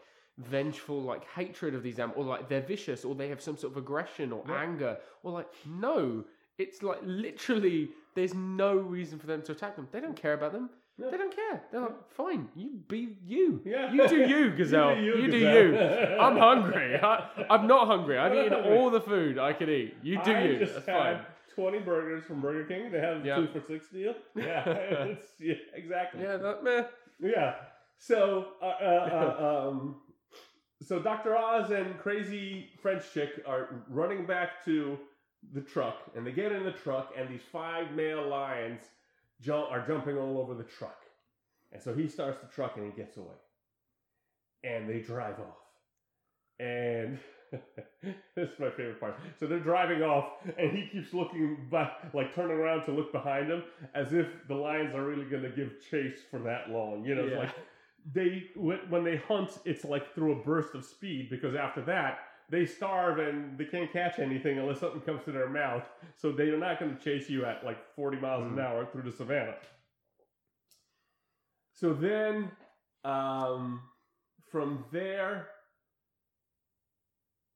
vengeful like hatred of these animals, or like they're vicious, or they have some sort of aggression or Yeah. anger, or like no, it's like literally there's no reason for them to attack them. They don't care about them. No. They don't care. They're like, fine, you be you. Yeah. You do you, Gazelle. [LAUGHS] You do you, You do you. I'm hungry. [LAUGHS] I, I'm not hungry. I've eaten [LAUGHS] all the food I could eat. You do I you. just That's had fine. 20 burgers from Burger King. They have Yeah. two for six deal. Yeah, it's, yeah exactly. Yeah, that meh. Yeah. So, uh, uh, uh, um, so Dr. Oz and crazy French chick are running back to the truck, and they get in the truck, and these five male lions jump, are jumping all over the truck. And so he starts the truck, and he gets away. And they drive off. And [LAUGHS] this is my favorite part. So they're driving off, and he keeps looking back, like turning around to look behind him, as if the lions are really going to give chase for that long. You know, it's like they when when they hunt, it's like through a burst of speed because after that they starve and they can't catch anything unless something comes to their mouth. So they are not going to chase you at like forty miles an Mm. hour through the savannah. So then, um, from there,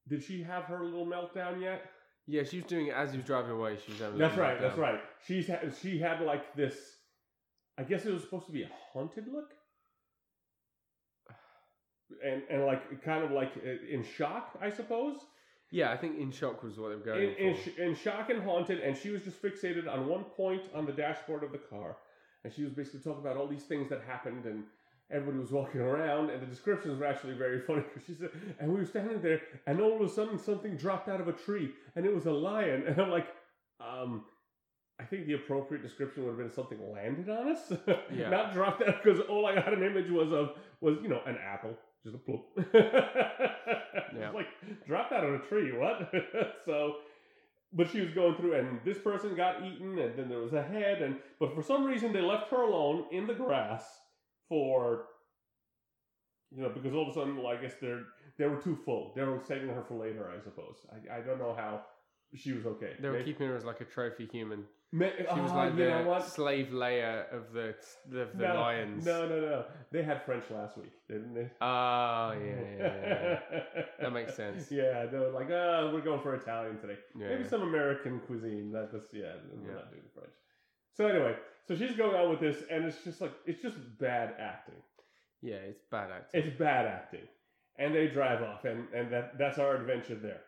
did she have her little meltdown yet? Yeah, she was doing it as he was driving away. She was having. That's right. That's right. She's ha- she had like this. I guess it was supposed to be a haunted look, and and like kind of like uh, in shock, I suppose. Yeah, I think in shock was what they were going In, in, for. sh- in shock and haunted, and she was just fixated on one point on the dashboard of the car, and she was basically talking about all these things that happened, and everybody was walking around, and the descriptions were actually very [LAUGHS] funny because she said, and we were standing there, and all of a sudden something dropped out of a tree, and it was a lion, [LAUGHS] and I'm like, um. I think the appropriate description would have been something landed on us, [LAUGHS] Yeah. not dropped out. Because all I got an image was of was you know an apple, just a plop. [LAUGHS] Yeah. Like dropped out on a tree. What? [LAUGHS] so, but she was going through, and this person got eaten, and then there was a head, and but for some reason they left her alone in the grass for you know because all of a sudden, well, I guess they're they were too full. They were saving her for later, I suppose. I, I don't know how she was okay. They were Maybe- keeping her as like a trophy human. She was Ah, like the slave layer of the the, the no, lions. No, no, no. They had French last week, didn't they? Ah, yeah, yeah, yeah, yeah. That makes [LAUGHS] sense. Yeah, they were like, oh, we're going for Italian today. Yeah, Maybe some American cuisine. That, that's yeah, we're not doing French. So anyway, so she's going on with this, and it's just like it's just bad acting. Yeah, it's bad acting. It's bad acting, and they drive off, and and that that's our adventure there.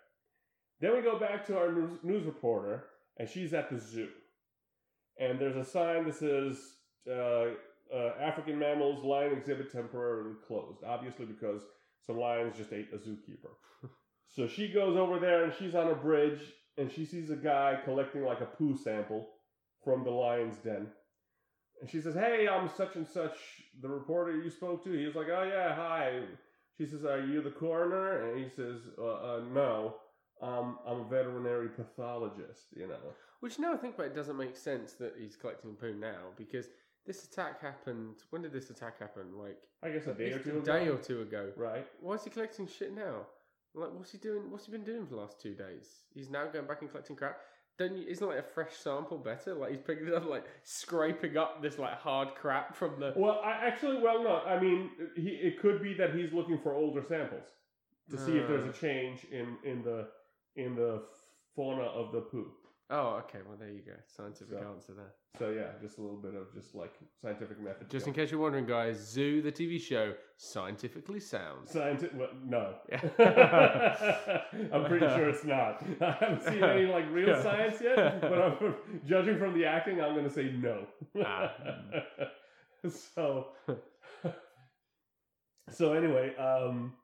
Then we go back to our news, news reporter, and she's at the zoo, and there's a sign that says uh, uh, African mammals lion exhibit temporarily closed, obviously because some lions just ate a zookeeper. [LAUGHS] so she goes over there, and she's on a bridge, and she sees a guy collecting like a poo sample from the lion's den. And she says, Hey, I'm such and such, the reporter you spoke to. He was like, Oh, yeah, hi. She says, Are you the coroner? And he says, uh, uh, No, um, I'm a veterinary pathologist, you know. Which now I think about it doesn't make sense that he's collecting poo now because this attack happened. When did this attack happen? Like I guess a day or two a ago. day or two ago. Right. Why is he collecting shit now? Like, what's he doing? What's he been doing for the last two days? He's now going back and collecting crap. Don't you, isn't like a fresh sample better? Like he's picking it up, like scraping up this like hard crap from the. Well, I actually, well, no. I mean, he, it could be that he's looking for older samples to see if there's Ah. a change in in the in the fauna of the poo. Oh, okay. Well, there you go. Scientific So- answer there. So yeah, just a little bit of just like scientific method. Just in case you're wondering, guys, Zoo, the TV show, scientifically sound. Scientific? Well, no. Yeah. [LAUGHS] I'm pretty sure it's not. [LAUGHS] I haven't seen any like real Yeah. science yet, but I'm, [LAUGHS] judging from the acting, I'm going to say no. Ah. so, so anyway, um,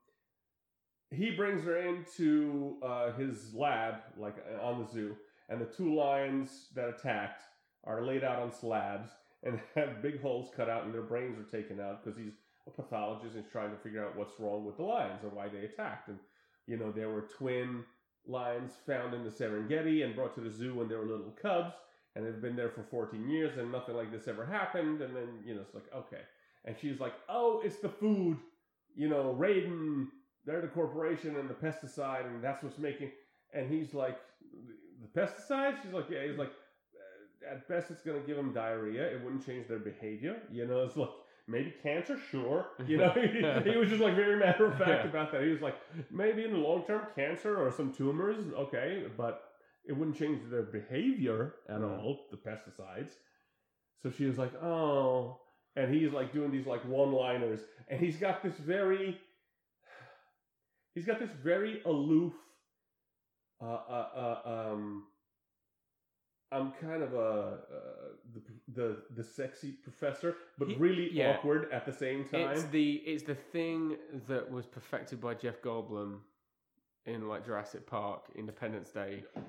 he brings her into uh, his lab, like uh, on the zoo, and the two lions that attacked are laid out on slabs and [LAUGHS] have big holes cut out, and their brains are taken out because he's a pathologist and trying to figure out what's wrong with the lions and why they attacked. And you know, there were twin lions found in the Serengeti and brought to the zoo when they were little cubs, and they've been there for 14 years, and nothing like this ever happened. And then you know, it's like okay, and she's like, oh, it's the food, you know, Reiden. They're the corporation and the pesticide, and that's what's making. And he's like, the pesticide? She's like, yeah. He's like, "Uh, at best, it's going to give them diarrhea. It wouldn't change their behavior. You know, it's like maybe cancer, sure. You know, he, [LAUGHS] he was just like very matter of fact Yeah. about that. He was like, maybe in the long term, cancer or some tumors, okay, but it wouldn't change their behavior at Mm. all. The pesticides. So she was like, oh, and he's like doing these like one liners, and he's got this very, he's got this very aloof, uh, uh, uh um. I'm kind of a uh, the, the the sexy professor, but He- really yeah. awkward at the same time. It's the it's the thing that was perfected by Jeff Goldblum in like Jurassic Park, Independence Day. I,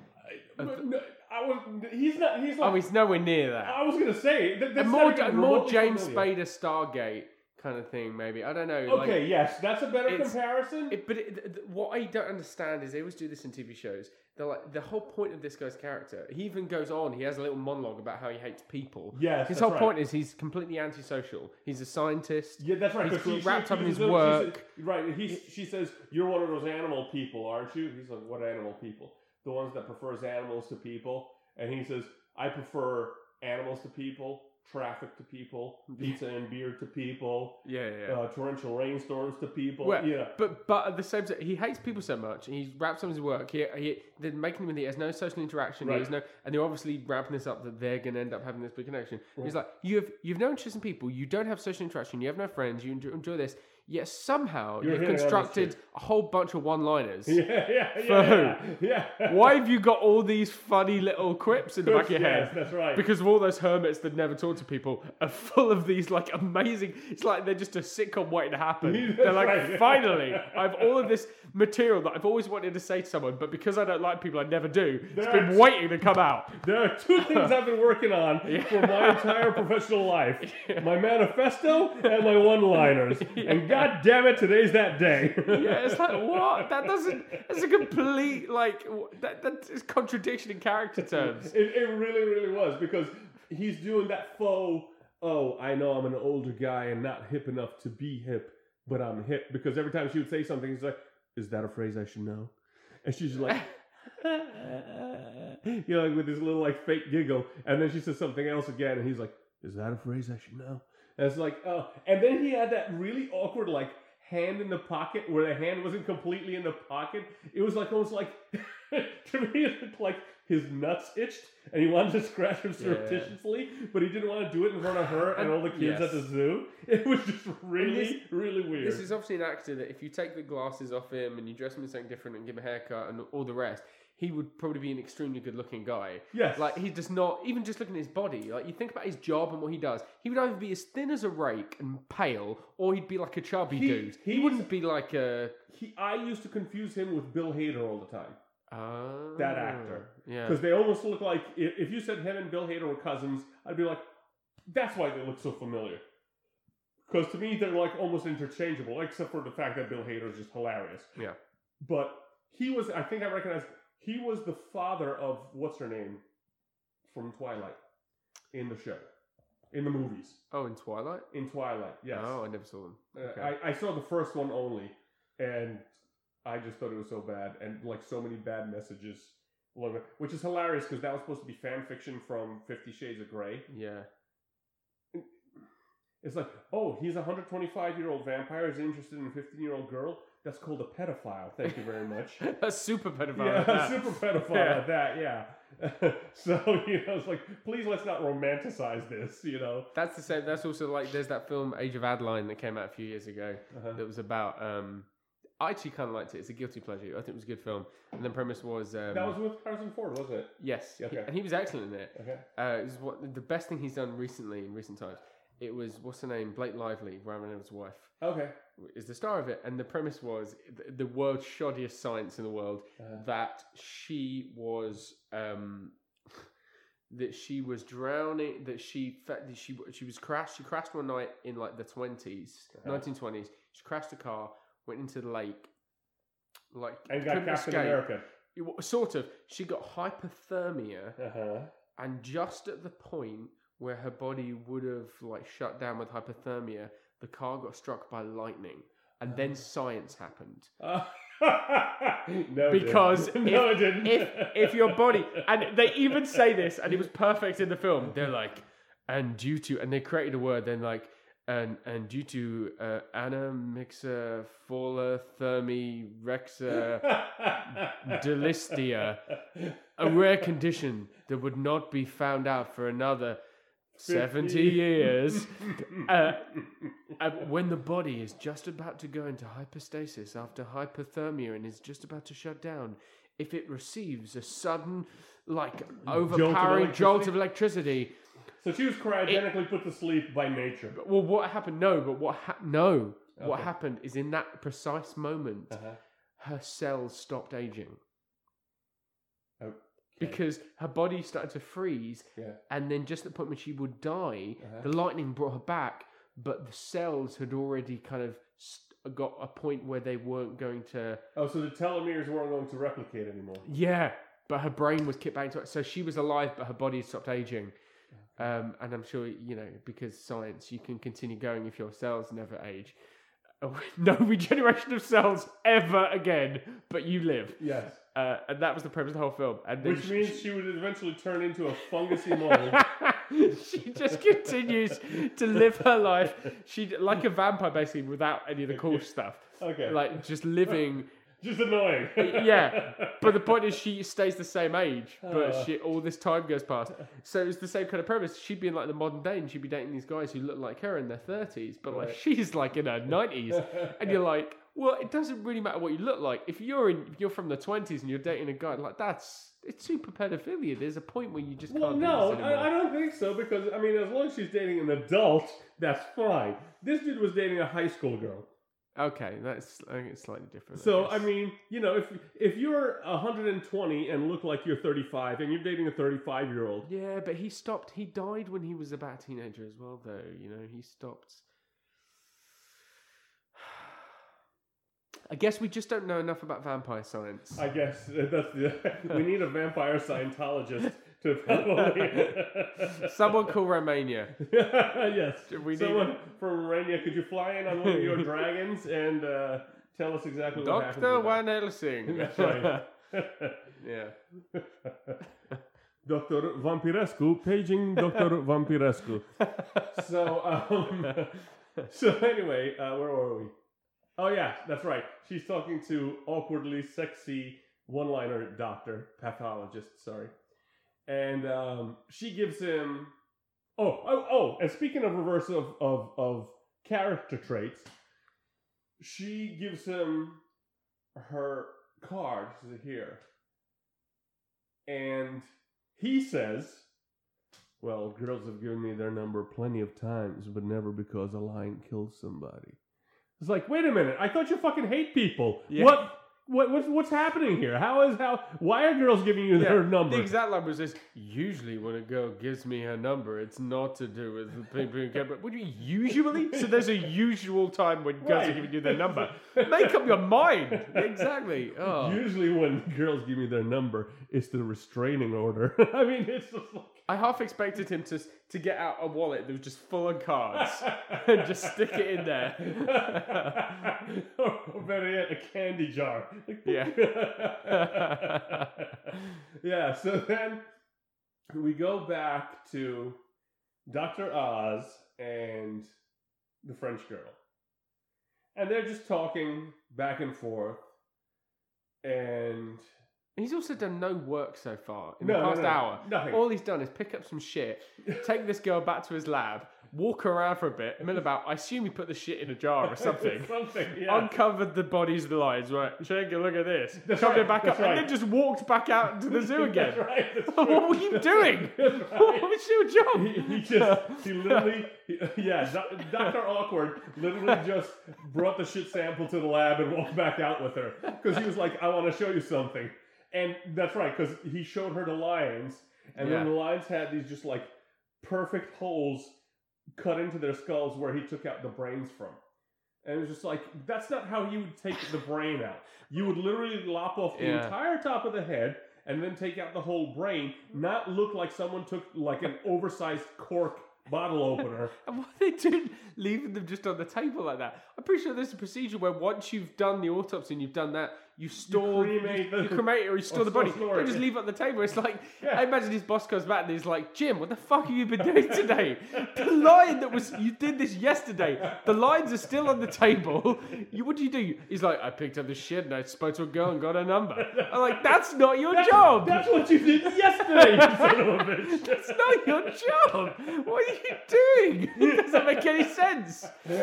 but no, I was. He's not. He's like. Oh, he's nowhere near that. I was gonna say that, more more James familiar. Spader Stargate kind of thing, maybe. I don't know. like- Okay, yes, that's a better comparison. It, but it, th- th- what I don't understand is they always do this in TV shows. They're like the whole point of this guy's character. He even goes on. He has a little monologue about how he hates people. yes, His whole right. point is he's completely antisocial. He's a scientist. Yeah, that's right. he's she- wrapped she up in his accuses him- she work. says- right. He, she says, "You're one of those animal people, aren't you?" He's like, "What animal people? The ones that prefers animals to people." And he says, "I prefer animals to people, traffic to people, [LAUGHS] pizza and beer to people, Yeah, yeah. yeah. uh, torrential rainstorms to people." Well, yeah. But but at the same time, he hates people so much. He's wrapped up his work. He, he they're making him. He has no social interaction. He Right. has no, and they're obviously wrapping this up that they're going to end up having this big connection. Right. He's like, you have you've no interest in people. You don't have social interaction. You have no friends. You enjoy, enjoy this. Yet somehow you've constructed a whole bunch of one-liners. [LAUGHS] Yeah, yeah, yeah, For yeah, yeah. Why have you got all these funny little quips in the back of your Yes, head? that's right. Because of all those hermits that never talk to people are full of these like amazing. It's like they're just a sitcom waiting to happen. [LAUGHS] They're like, right. finally, I have all of this material that I've always wanted to say to someone, but because I don't like people, I never do. It's been are- waiting to come out. [LAUGHS] There are two things I've been working on [LAUGHS] for my entire professional life: [LAUGHS] my manifesto and my one-liners. And god damn it, today's that day. Yeah, it's like what? That doesn't. It's a complete like that. That is contradiction in character terms. It, it really, really was because he's doing that faux. Oh, I know I'm an older guy and not hip enough to be hip, but I'm hip because every time she would say something, he's like, "Is that a phrase I should know?" And she's like. [LAUGHS] you know, like with this little like fake giggle, and then she says something else again, and he's like, "Is that a phrase I should know?" And it's like, oh, and then he had that really awkward like hand in the pocket where the hand wasn't completely in the pocket. It was like almost like [LAUGHS] to me it looked like his nuts itched, and he wanted to scratch them Yeah. surreptitiously, but he didn't want to do it in front of her and And- all the kids yes. at the zoo. It was just really, this- really weird. This is obviously an actor that if you take the glasses off him and you dress him in something different and give him a haircut and all the rest, he would probably be an extremely good looking guy. yes, Like he does not even just looking at his body. Like you think about his job and what he does, he would either be as thin as a rake and pale, or he'd be like a chubby He- dude. He, wouldn't be like a he, I used to confuse him with Bill Hader all the time. Uh, That actor. Yeah, because they almost look like if you said him and Bill Hader were cousins, I'd be like, that's why they look so familiar. Because to me, they're like almost interchangeable, except for the fact that Bill Hader is just hilarious. Yeah. But he was, I think I recognize, he was the father of what's her name from Twilight in the show, in the movies, oh, in Twilight. in Twilight. Yes. Oh, I never saw them. Uh, I, I saw the first one only, and I just thought it was so bad, and like so many bad messages along which is hilarious because that was supposed to be fan fiction from Fifty Shades of Grey. Yeah. It's like, oh, he's a 125 year old vampire is interested in a 15 year old girl. That's called a pedophile. Thank you very much. [LAUGHS] a super pedophile. yeah, that. super [LAUGHS] pedophile Yeah. at that. Yeah. [LAUGHS] so you know, it's like, please let's not romanticize this. You know. That's the same. That's also like there's that film Age of Adaline that came out a few years ago Uh-huh. that was about. um I actually kind of liked it. It's a guilty pleasure. I think it was a good film. And the premise was. Um, That was with Harrison Ford, wasn't it? yes, Okay. and he was excellent in it. Okay. Uh, it was what the best thing he's done recently in recent times. It was what's her name, Blake Lively, Ryan Reynolds' wife, Okay. is the star of it, and the premise was the, the world's shoddiest science in the world Uh-huh. that she was um [LAUGHS] that she was drowning that she that she she was crashed she crashed one night in like the 20s Uh-huh. 1920s she crashed a car went into the lake like And got couldn't Captain escape. America. It wa- sort of she got hypothermia Uh huh. and just at the point where her body would have like shut down with hypothermia the car got struck by lightning and then science happened [LAUGHS] no, it Because didn't. [LAUGHS] no, it didn't. if if your body and [LAUGHS] they even say this and it was perfect in the film they're like and due to and they created a word then like and and due to uh, anamixa fola thermi rexa delistia a rare condition that would not be found out for another 70 years uh, uh, when the body is just about to go into hypostasis after hypothermia and is just about to shut down, if it receives a sudden, like, overpowering jolt of electricity, So she was cryogenically put to sleep by nature. well, what happened? No, but what ha- no, what happened is in that precise moment, Uh-huh. her cells stopped aging Okay. because her body started to freeze, Yeah. and then just at the point when she would die, Uh-huh. the lightning brought her back, but the cells had already kind of st- got a point where they weren't going to. Oh, so the telomeres weren't going to replicate anymore. Yeah, but her brain was kicked back into it, so she was alive, but her body had stopped aging. Um, and I'm sure you know because science, you can continue going if your cells never age. [LAUGHS] No regeneration of cells ever again, but you live. Yes. Uh, and that was the premise of the whole film. And Which she- means she would eventually turn into a fungusy mold. [LAUGHS] she just continues to live her life. She like a vampire, basically, without any of the cool stuff. Okay. Like just living. [LAUGHS] Just annoying. Yeah, but the point is, she stays the same age, but Uh. she all this time goes past. So it's the same kind of premise. She'd be in like the modern day, and she'd be dating these guys who look like her in their thirties, but like Right. she's like in her nineties, and you're like, well, it doesn't really matter what you look like. If you're in, if you're from the twenties and you're dating a guy like that's it's super pedophilia. There's a point where you just Well, can't no, do this anymore. I, I don't think so because I mean, as long as she's dating an adult, that's fine. This dude was dating a high school girl, Okay, that's I think it's slightly different. so I guess. mean, you know, if if you're 120 and look like you're 35 and you're dating a 35 year old, yeah, but he stopped. He died when he was about a teenager as well, though. You know, he stopped. I guess we just don't know enough about vampire science. I guess [LAUGHS] that's the, we need a vampire [LAUGHS] Scientologist to. [LAUGHS] Someone call Romania. [LAUGHS] yes, We need- someone from Romania. Could you fly in on one of your [LAUGHS] dragons and uh, tell us exactly what happened? Doctor? Van Helsing. That's right. yeah. Dr. Vampirescu, paging Dr. Vampirescu. So, um, so anyway, uh, where were we? Oh yeah, that's right. She's talking to awkwardly sexy one-liner doctor, pathologist. Sorry, and um, she gives him. Oh, oh, oh! And speaking of reverse of of of character traits, she gives him her card. She says, Here, and he says, Well, girls have given me their number plenty of times, but never because a lion killed somebody. It's like, wait a minute, I thought you fucking hate people. Yeah. What? What, what's, what's happening here? How is how? Why are girls giving you their number? The exact line was this: Usually, when a girl gives me her number, it's not to do with the people who get. But would you usually? So there's a usual time when girls are Right. giving you their number. Make up your mind. Exactly. Oh. Usually, when girls give me their number, it's the restraining order. [LAUGHS] I mean, it's just like I half expected him to to get out a wallet that was just full of cards and just stick it in there. or better yet, a candy jar. Yeah. [LAUGHS] yeah, so then we go back to Dr. Oz and the French girl. And they're just talking back and forth. And He's also done no work so far in No, the past no, hour. nothing. All he's done is pick up some shit, take this girl back to his lab, walk around for a bit, mill about. I assume he put the shit in a jar or [LAUGHS] something. something, yeah. Uncovered the bodies of the lions, right? [LAUGHS] Take a look at this. That's Covered right, it back up, right. and then just walked back out into the [LAUGHS] zoo again. That's right. That's what were you doing? what was your job? he, he just he literally he, yeah dr awkward literally just brought the shit sample to the lab and walked back out with her because he was like i want to show you something and that's right because he showed her the lions and then the lions had these just like perfect holes cut into their skulls where he took out the brains from and it's just like that's not how you would take the brain out you would literally lop off the Yeah. entire top of the head and then take out the whole brain, not look like someone took like an oversized cork bottle opener. [LAUGHS] And what are they doing, leaving them just on the table like that? I'm pretty sure there's a procedure where once you've done the autopsy and you've done that, you store, cremate you, the- you cremate or you [LAUGHS] store or the body. store- Don't just leave it on the table. It's like Yeah. I imagine his boss comes back and he's like, Jim, what the fuck have you been doing today? the lion that was you did this yesterday. The lines are still on the table. You what do you do? He's like, I picked up the shit and I spoke to a girl and got her number. I'm like, that's not your job. That's what you did yesterday, you son of a [LAUGHS] bitch. It's not your job. What are you doing? [LAUGHS] It doesn't make any sense. you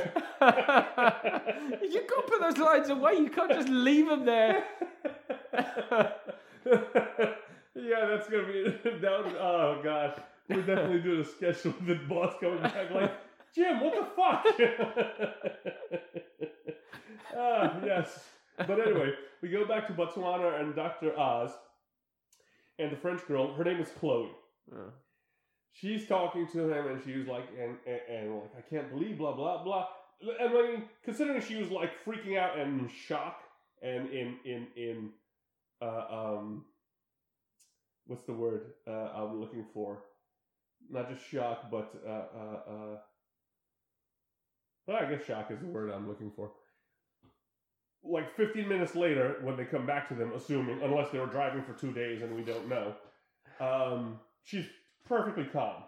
got to put those lines away. You can't just leave them there. Yeah, [LAUGHS] yeah, that's gonna be [LAUGHS] that. would- Oh gosh, we're definitely doing a sketch with the boss coming back like, Jim, what the fuck? [LAUGHS] ah, yes. But anyway, we go back to Botswana and Dr. Oz and the French girl. Her name is Chloe. She's talking to him, and she was like, and, and, and like, I can't believe, blah blah blah. And I mean, considering she was like freaking out and in shock, and in in in uh, um, what's the word uh, I'm looking for? Not just shock, but uh, uh, uh, well, I guess shock is the word I'm looking for. Like 15 minutes later, when they come back to them, assuming unless they were driving for two days and we don't know, um, she's perfectly calm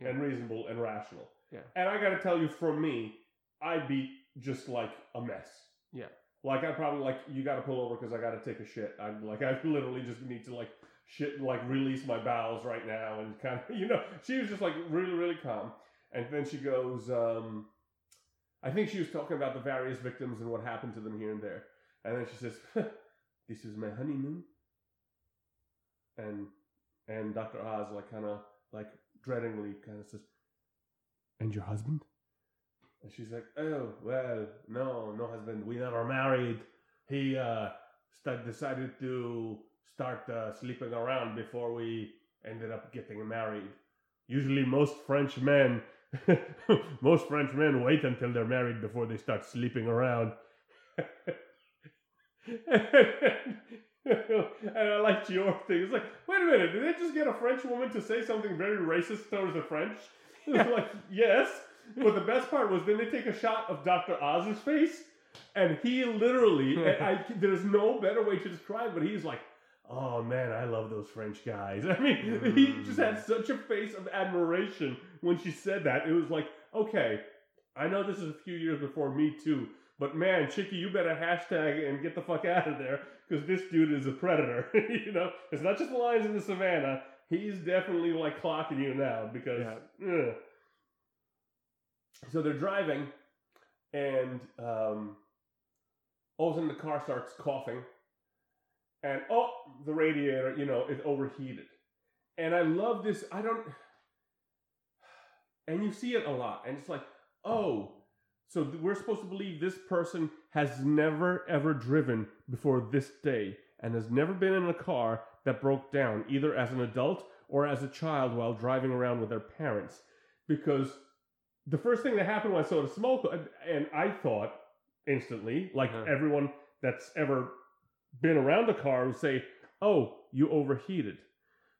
and reasonable and rational. Yeah. And I got to tell you, for me, I'd be just like a mess. Yeah. Like I'd probably like you got to pull over because I got to take a shit. I'm like I literally just need to like shit like release my bowels right now and kind of [LAUGHS] you know she was just like really really calm and then she goes um I think she was talking about the various victims and what happened to them here and there and then she says [LAUGHS] this is my honeymoon and and Dr. Oz like kind of like dreadingly kind of says and your husband and she's like, "Oh well, no, no husband. We never married. He uh, st- decided to start uh, sleeping around before we ended up getting married. Usually, most French men, [LAUGHS] most French men wait until they're married before they start sleeping around." [LAUGHS] and I liked your thing. It's like, wait a minute, did they just get a French woman to say something very racist towards the French? [LAUGHS] It's like, yes. But the best part was then they take a shot of Dr. Oz's face, and he literally, [LAUGHS] and I, there's no better way to describe it, but he's like, oh man, I love those French guys. [LAUGHS] I mean, he mm. just had such a face of admiration when she said that. It was like, okay, I know this is a few years before Me Too, but man, Chicky, you better hashtag and get the fuck out of there because this dude is a predator. [LAUGHS] you know, it's not just the lions in the savannah. He's definitely like clocking you now because. ugh. So they're driving, and um, all of a sudden the car starts coughing, and oh, the radiator, you know, is overheated. And I love this. I don't. And you see it a lot, and it's like, oh, so we're supposed to believe this person has never ever driven before this day and has never been in a car that broke down, either as an adult or as a child while driving around with their parents. Because the first thing that happened when I saw the smoke, and I thought instantly, like Uh-huh. everyone that's ever been around a car would say, oh, you overheated.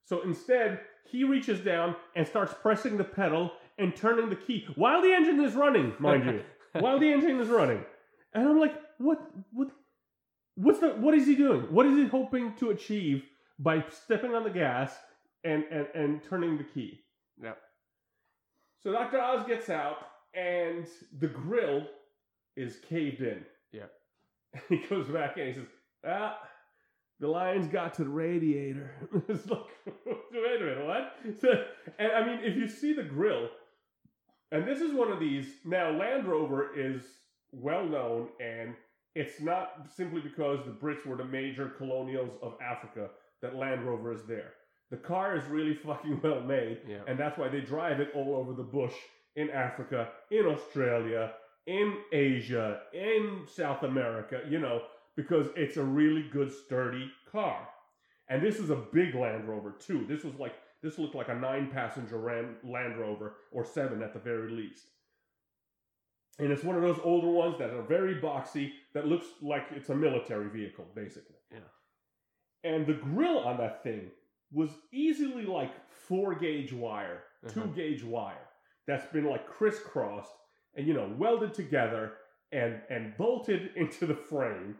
So instead, he reaches down and starts pressing the pedal and turning the key while the engine is running, mind you. [LAUGHS] while the engine is running. And I'm like, what what what's the what is he doing? What is he hoping to achieve by stepping on the gas and and, and turning the key? Yep. So Dr. Oz gets out and the grill is caved in. Yep. [LAUGHS] He goes back in. He says, "Ah, the line's got to the radiator." [LAUGHS] it's like, [LAUGHS] wait a minute, what? So, and I mean, if you see the grill, and this is one of these. Now, Land Rover is well known, and it's not simply because the Brits were the major colonials of Africa that Land Rover is there. The car is really [LAUGHS] fucking well made, Yeah. and that's why they drive it all over the bush in Africa, in Australia, in Asia, in South America, you know, because it's a really good, sturdy car. And this is a big Land Rover, too. This was like, this looked like a nine passenger Ram- Land Rover, or seven at the very least. And it's one of those older ones that are very boxy, that looks like it's a military vehicle, basically. Yeah. And the grill on that thing was easily like four gauge wire, two Uh-huh. gauge wire that's been like crisscrossed and you know welded together and and bolted [LAUGHS] into the frame.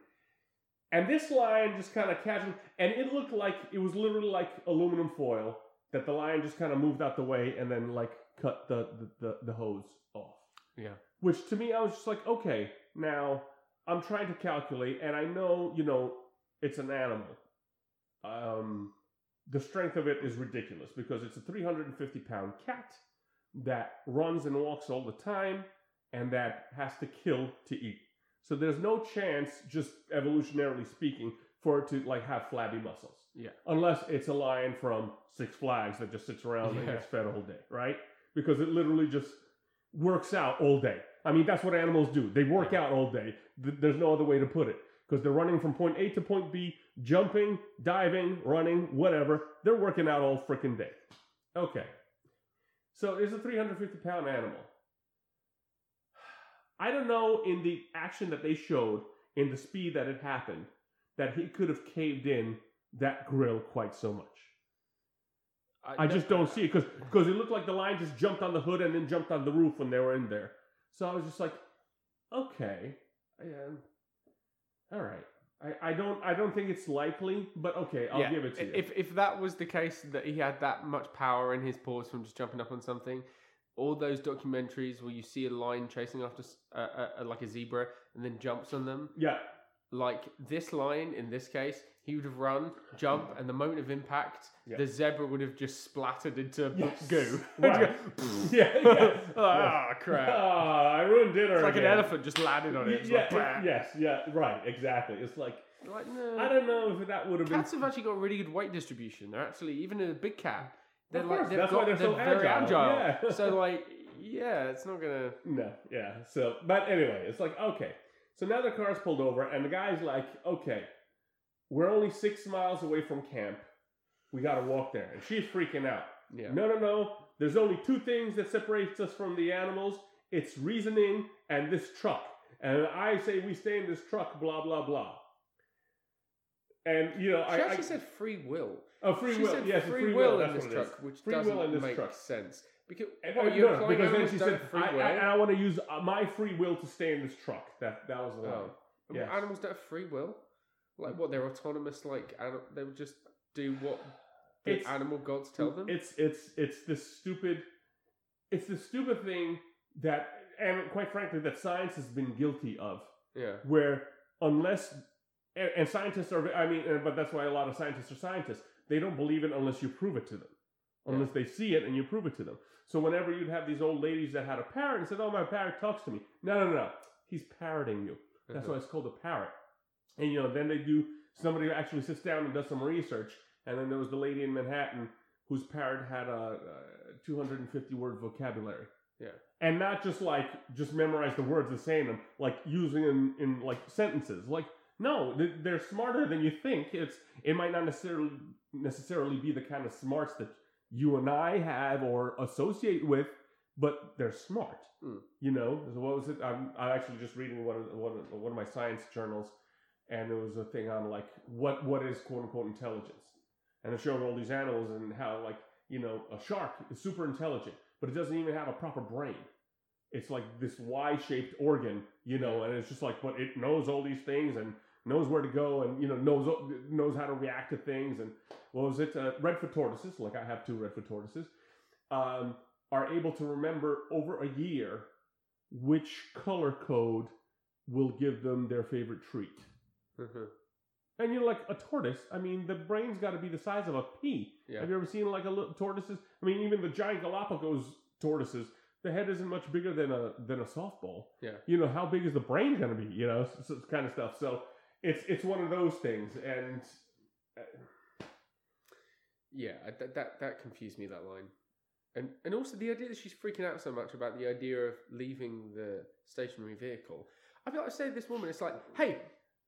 And this line just kind of casual, and it looked like it was literally like aluminum foil that the line just kind of moved out the way and then like cut the the, the, the hose off. Yeah. Which to me, I was just like, okay, now I'm trying to calculate, and I know, you know, it's an animal. Um, the strength of it is ridiculous because it's a 350 pound cat that runs and walks all the time and that has to kill to eat. So there's no chance, just evolutionarily speaking, for it to like have flabby muscles. Yeah. Unless it's a lion from Six Flags that just sits around and gets fed all day, right? Because it literally just works out all day. I mean, that's what animals do. They work Yeah. out all day. Th- There's no other way to put it. Because they're running from point A to point B, jumping, diving, running, whatever. They're working out all freaking day. Okay. So it's a 350 pound animal. [SIGHS] I don't know in the action that they showed, in the speed that it happened, that he could have caved in that grill quite so much. I no- just don't see it because because it looked like the line just jumped on the hood and then jumped on the roof when they were in there. So I was just like, okay, yeah, all right. I, I don't I don't think it's likely, but okay, I'll Yeah, give it to you. If if that was the case that he had that much power in his paws from just jumping up on something, all those documentaries where you see a lion chasing after uh, uh, uh, like a zebra and then jumps on them, yeah, like this lion in this case, he would have run, jump, and the moment of impact, Yeah. the zebra would have just splattered into Yes. goo. [LAUGHS] Yeah, [LAUGHS] yeah. Ah, crap. Ah, I ruined dinner. It's like an elephant just landed on it. It's Yeah, like, "Bah." yes, yeah, right, exactly. It's like Like, no. I don't know if that would have been Cats have actually got really good weight distribution. They're actually even in a big cat. They're Of like course, they've that's got why they're so very agile, agile. yeah. [LAUGHS] so like yeah, it's not gonna. No, yeah. So, but anyway, it's like okay. So now the car's pulled over, and the guy's like, "Okay, we're only six miles away from camp. We got to walk there." And she's freaking out. Yeah. No, no, no. There's only two things that separates us from the animals. It's reasoning and this truck. And I say we stay in this truck. Blah blah blah. And you know, She I, actually I said free will. oh, free she will. said yes, free, free will, That's in this what it is. truck, which Free will doesn't in this make truck. sense. Because And- you no, implying because then she said, free I, will? I, I want to use uh, my free will to stay in this truck. That that was the line. Oh. Yes. Animals don't have free will. Like what? They're autonomous. Like ani- they would just do what the It's- animal gods tell them. It's it's it's this stupid, it's the stupid thing that, and quite frankly, that science has been guilty of. yeah. Where unless, and, and scientists are, I mean, and- but that's why a lot of scientists are scientists. They don't believe it unless you prove it to them, unless they see it and you prove it to them. So whenever you'd have these old ladies that had a parrot and said, "Oh, my parrot talks to me," no, no, no, he's parroting you. That's Uh-huh. why it's called a parrot. And you know, then they do somebody actually sits down and does some research. And then there was the lady in Manhattan whose parrot had a, uh 250 word vocabulary. Yeah. And not just like just memorize the words and saying them, like using them in like sentences. Like no, they- they're smarter than you think. It's it might not necessarily necessarily be the kind of smarts that you and I have or associate with, but they're smart. Hmm. You know, so what was it? I'm, I'm actually just reading one of one of, one of my science journals, and there was a thing on like what what is quote unquote intelligence, and they're showing all these animals and how like you know a shark is super intelligent, but it doesn't even have a proper brain. It's like this Y-shaped organ, you know, and it's just like, but it knows all these things and knows where to go and you know knows knows how to react to things and what was it? Uh, redfoot tortoises, like I have two red redfoot tortoises, um, are able to remember over a year which color code will give them their favorite treat. Mhm. And you know, like a tortoise. I mean, the brain's got to be the size of a pea. Yeah. Have you ever seen like a little tortoises? I mean, even the giant Galapagos tortoises, the head isn't much bigger than a than a softball. Yeah. You know, how big is the brain going to be? You know, so, so kind of stuff. So it's it's one of those things, and uh, Yeah, that, that that confused me that line, and and also the idea that she's freaking out so much about the idea of leaving the stationary vehicle. I feel like I say to this woman, it's like, hey,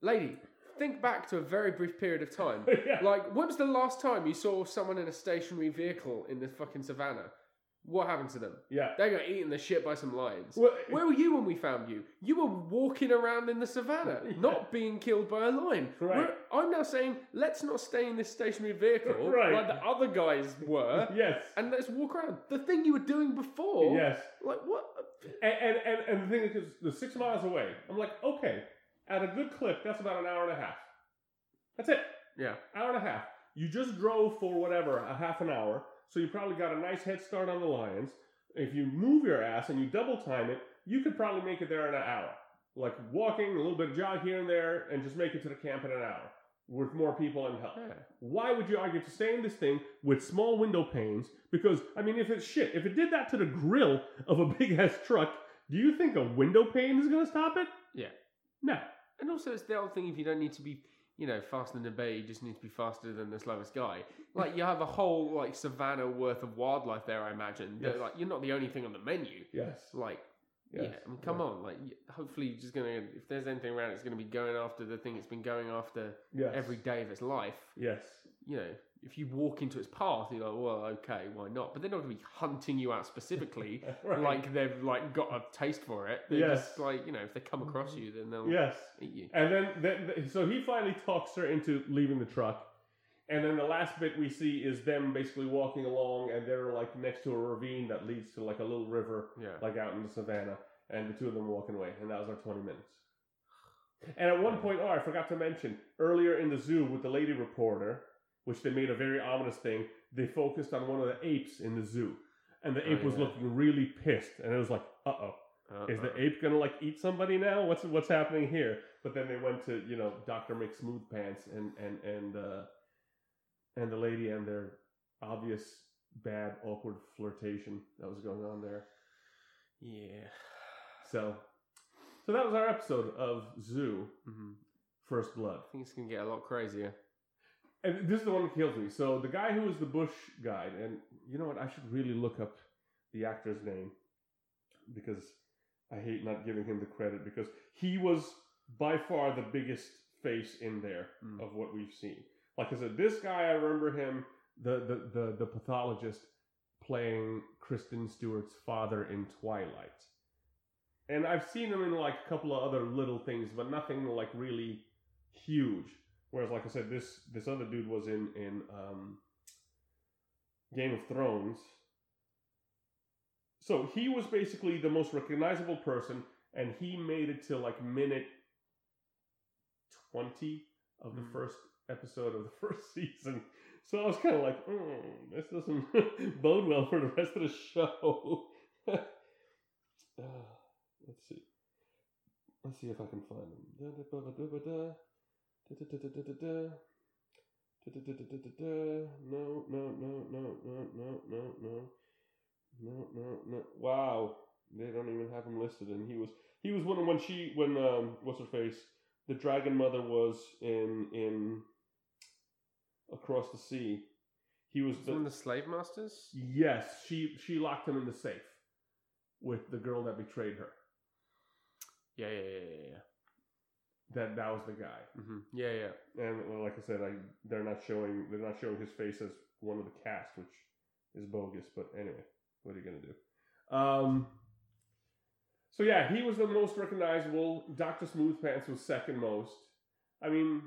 lady, think back to a very brief period of time. [LAUGHS] yeah. Like, when was the last time you saw someone in a stationary vehicle in the fucking savannah? What happened to them? yeah. They got eaten the shit by some lions. Well, [LAUGHS] Where were you when we found you? You were walking around in the savannah, [LAUGHS] Yeah. not being killed by a lion. Right. We're- I'm now saying, let's not stay in this stationary vehicle Right. like the other guys were, yes. and let's walk around. The thing you were doing before, Yes. like what? And, and, and, and the thing is, the six miles away, I'm like, okay, at a good clip, that's about an hour and a half. That's it. Yeah, Hour and a half. You just drove for whatever, a half an hour, so you probably got a nice head start on the Lions. If you move your ass and you double time it, you could probably make it there in an hour. Like walking, a little bit of jog here and there, and just make it to the camp in an hour with more people and help. yeah. Why would you argue to stay in this thing with small window panes? Because I mean, if it's shit, if it did that to the grill of a [LAUGHS] big ass truck, do you think a window pane is going to stop it? Yeah. No. And also, it's the old thing: if you don't need to be, you know, faster than a bee, you just need to be faster than the slowest guy. Like you have a whole like savannah worth of wildlife there. I imagine. Yes. Like you're not the only thing on the menu. Yes. Like, Yes. yeah, I mean, come on. Like, hopefully, you're just gonna. If there's anything around, it's gonna be going after the thing it's been going after Yes. every day of its life. Yes. You know, if you walk into its path, you're like, well, okay, why not? But they're not gonna be hunting you out specifically. [LAUGHS] Right. Like they've like got a taste for it. They're Yes. just like you know, if they come across you, then they'll Yes. eat you. And then, then, so he finally talks her into leaving the truck. And then the last bit we see is them basically walking along, and they're like next to a ravine that leads to like a little river, Yeah. like out in the savannah. And the two of them are walking away, and that was our 20 minutes. And at one point, oh, I forgot to mention earlier in the zoo with the lady reporter, which they made a very ominous thing. They focused on one of the apes in the zoo, and the Oh, ape was yeah. looking really pissed, and it was like, uh oh, is the ape gonna like eat somebody now? What's what's happening here? But then they went to you know Doctor McSmoothpants and and and uh, and the lady and their obvious bad awkward flirtation that was going on there. Yeah. So so that was our episode of Zoo hmm First Blood. I think it's gonna get a lot crazier. And this is the one that kills me. So the guy who was the bush guide, and you know what? I should really look up the actor's name because I hate not giving him the credit because he was by far the biggest face in there Mm. of what we've seen. Like I said, this guy I remember him, the the the, the pathologist playing Kristen Stewart's father in Twilight. And I've seen him in like a couple of other little things, but nothing like really huge. Whereas, like I said, this this other dude was in in um, Game of Thrones. So he was basically the most recognizable person, and he made it to like minute twenty of the Mm. first episode of the [LAUGHS] first season. So I was kind of like, mm, this doesn't [LAUGHS] bode well for the rest of the show. Uh, [LAUGHS] let's see. Let's see if I can find them. Da, da, da, No, no, no, no, no, no, no, no. No, no, no. Wow. They don't even have him listed and he was he was one when she when um what's her face? The dragon mother was in in across the sea. He was the the slave masters. Yes, she she locked him in the safe with the girl that betrayed her. Yeah, yeah, yeah, yeah. That that was the guy. hmm Yeah, yeah. And like I said, I they're not showing they're not showing his face as one of the cast, which is bogus. But anyway, what are you gonna do? Um. So yeah, he was the most recognizable. Doctor Smoothpants was second most. I mean,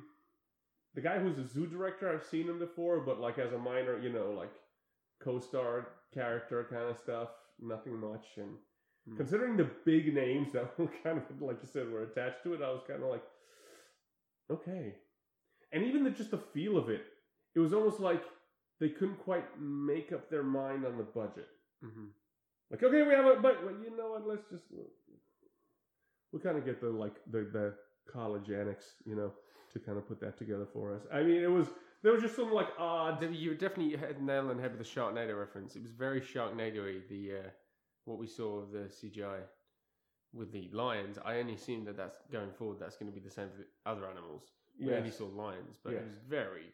the guy who's a zoo director. I've seen him before, but like as a minor, you know, like co-star character kind of stuff. Nothing much. And Hmm. considering the big names that were [LAUGHS] kind of like you said were attached to it, I was kind of like, okay. And even the just the feel of it, it was almost like they couldn't quite make up their mind on the budget. hmm Like, okay, we have a, but well, you know what? Let's just we kind of get the like the the college annex, you know, to kind of put that together for us. I mean, it was there was just some like odd. You were definitely had nail on head with the Sharknado reference. It was very Sharknado-y, the uh, what we saw of the CGI with the lions. I only assume that that's going forward. That's going to be the same for the other animals. We only saw lions, but Yes. it was very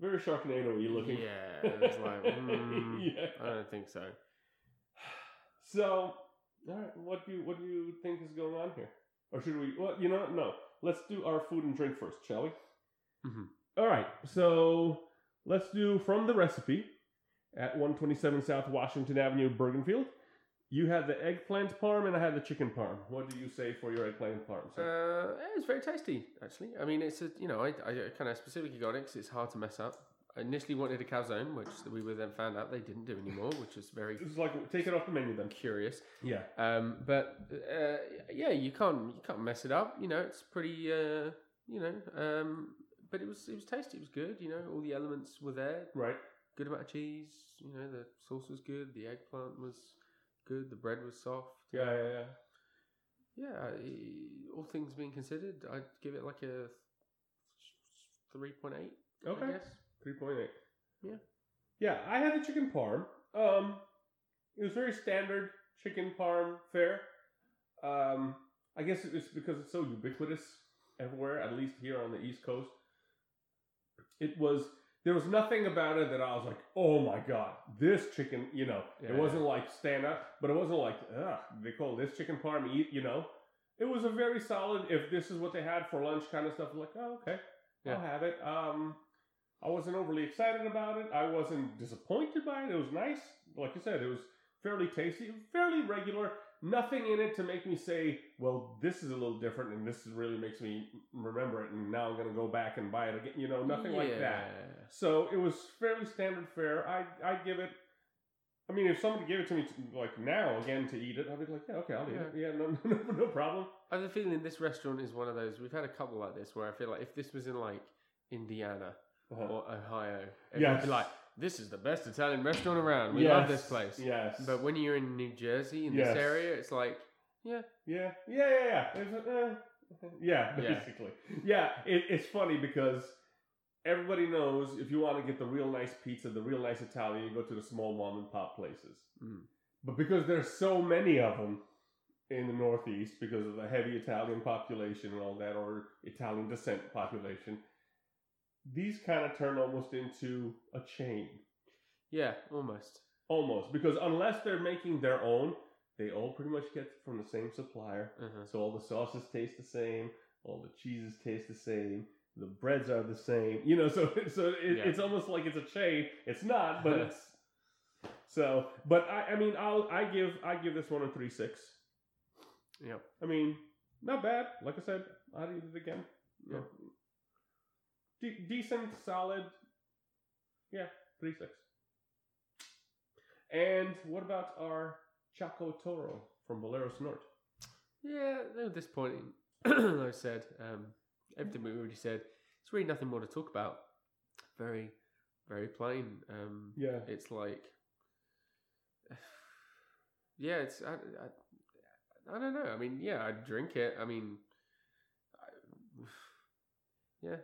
very Sharknado-y looking. Yeah, it was like [LAUGHS] mm, yeah. I don't think so. So, all right, what do you what do you think is going on here? Or should we? Well, you know, what? no. Let's do our food and drink first, shall we? Mhm. All right. So let's do from the recipe at 127 South Washington Avenue, Bergenfield. You had the eggplant parm, and I had the chicken parm. What do you say for your eggplant parm? sir? Uh, it's very tasty, actually. I mean, it's a you know, I, I kind of specifically got it because it's hard to mess up. I initially wanted a calzone, which we were then found out they didn't do anymore, which was very [LAUGHS] it's like take it off the menu then. curious. Yeah. Um, but uh, yeah, you can't you can't mess it up. You know, it's pretty. Uh, you know, um, but it was it was tasty. It was good. You know, all the elements were there. Right. Good amount of cheese. You know, the sauce was good. The eggplant was good. The bread was soft. Yeah, yeah, yeah. Yeah, all things being considered, I'd give it like a three point eight. Okay. I guess. Three point eight. Yeah. Yeah, I had the chicken parm. Um, it was very standard chicken parm fare. Um, I guess it's because it's so ubiquitous everywhere, at least here on the East Coast. It was there was nothing about it that I was like, oh my god, this chicken. You know, it wasn't like stand up, but it wasn't like, ugh, they call this chicken parm eat. You know, it was a very solid. If this is what they had for lunch, kind of stuff. Like, oh okay, Yeah. I'll have it. Um, I wasn't overly excited about it. I wasn't disappointed by it. It was nice. Like you said, it was fairly tasty, fairly regular. Nothing in it to make me say, well, this is a little different and this really makes me remember it and now I'm going to go back and buy it again. You know, nothing like that. So it was fairly standard fare. I I give it. I mean, if somebody gave it to me to, like now again to eat it, I'd be like, yeah, okay, I'll eat it. Yeah, [LAUGHS] no, no, no problem. I have a feeling this restaurant is one of those. We've had a couple like this where I feel like if this was in like Indiana Uh-huh. or Ohio, Yes. be like, "This is the best Italian restaurant around. We love this place." Yes, But when you're in New Jersey in Yes. this area, it's like, yeah, Yeah, yeah, yeah, yeah. Uh, yeah, Yeah. basically. Yeah, it, it's funny because everybody knows if you want to get the real nice pizza, the real nice Italian, you go to the small mom and pop places. Mm. But because there's so many of them in the Northeast, because of the heavy Italian population and all that, or Italian descent population, these kind of turn almost into a chain. yeah, almost. Almost. Because unless they're making their own, they all pretty much get from the same supplier. Uh-huh. So all the sauces taste the same, all the cheeses taste the same, the breads are the same. You know, [LAUGHS] so so it, Yeah. it's almost like it's a chain. It's not, but [LAUGHS] it's so. But I, I mean, I'll I give I give this one a three six. Yep. I mean, not bad. Like I said, I'd eat it again. Yeah. De- decent, solid. Yeah, three six. And what about our Choco Toro from Bolero Snort? Yeah, they were disappointing. [CLEARS THROAT] like I said, um, everything we already said. It's really nothing more to talk about. Very, very plain. Um, Yeah. it's like, [SIGHS] yeah, it's I, I, I don't know. I mean, yeah, I'd drink it. I mean, I, [SIGHS] yeah,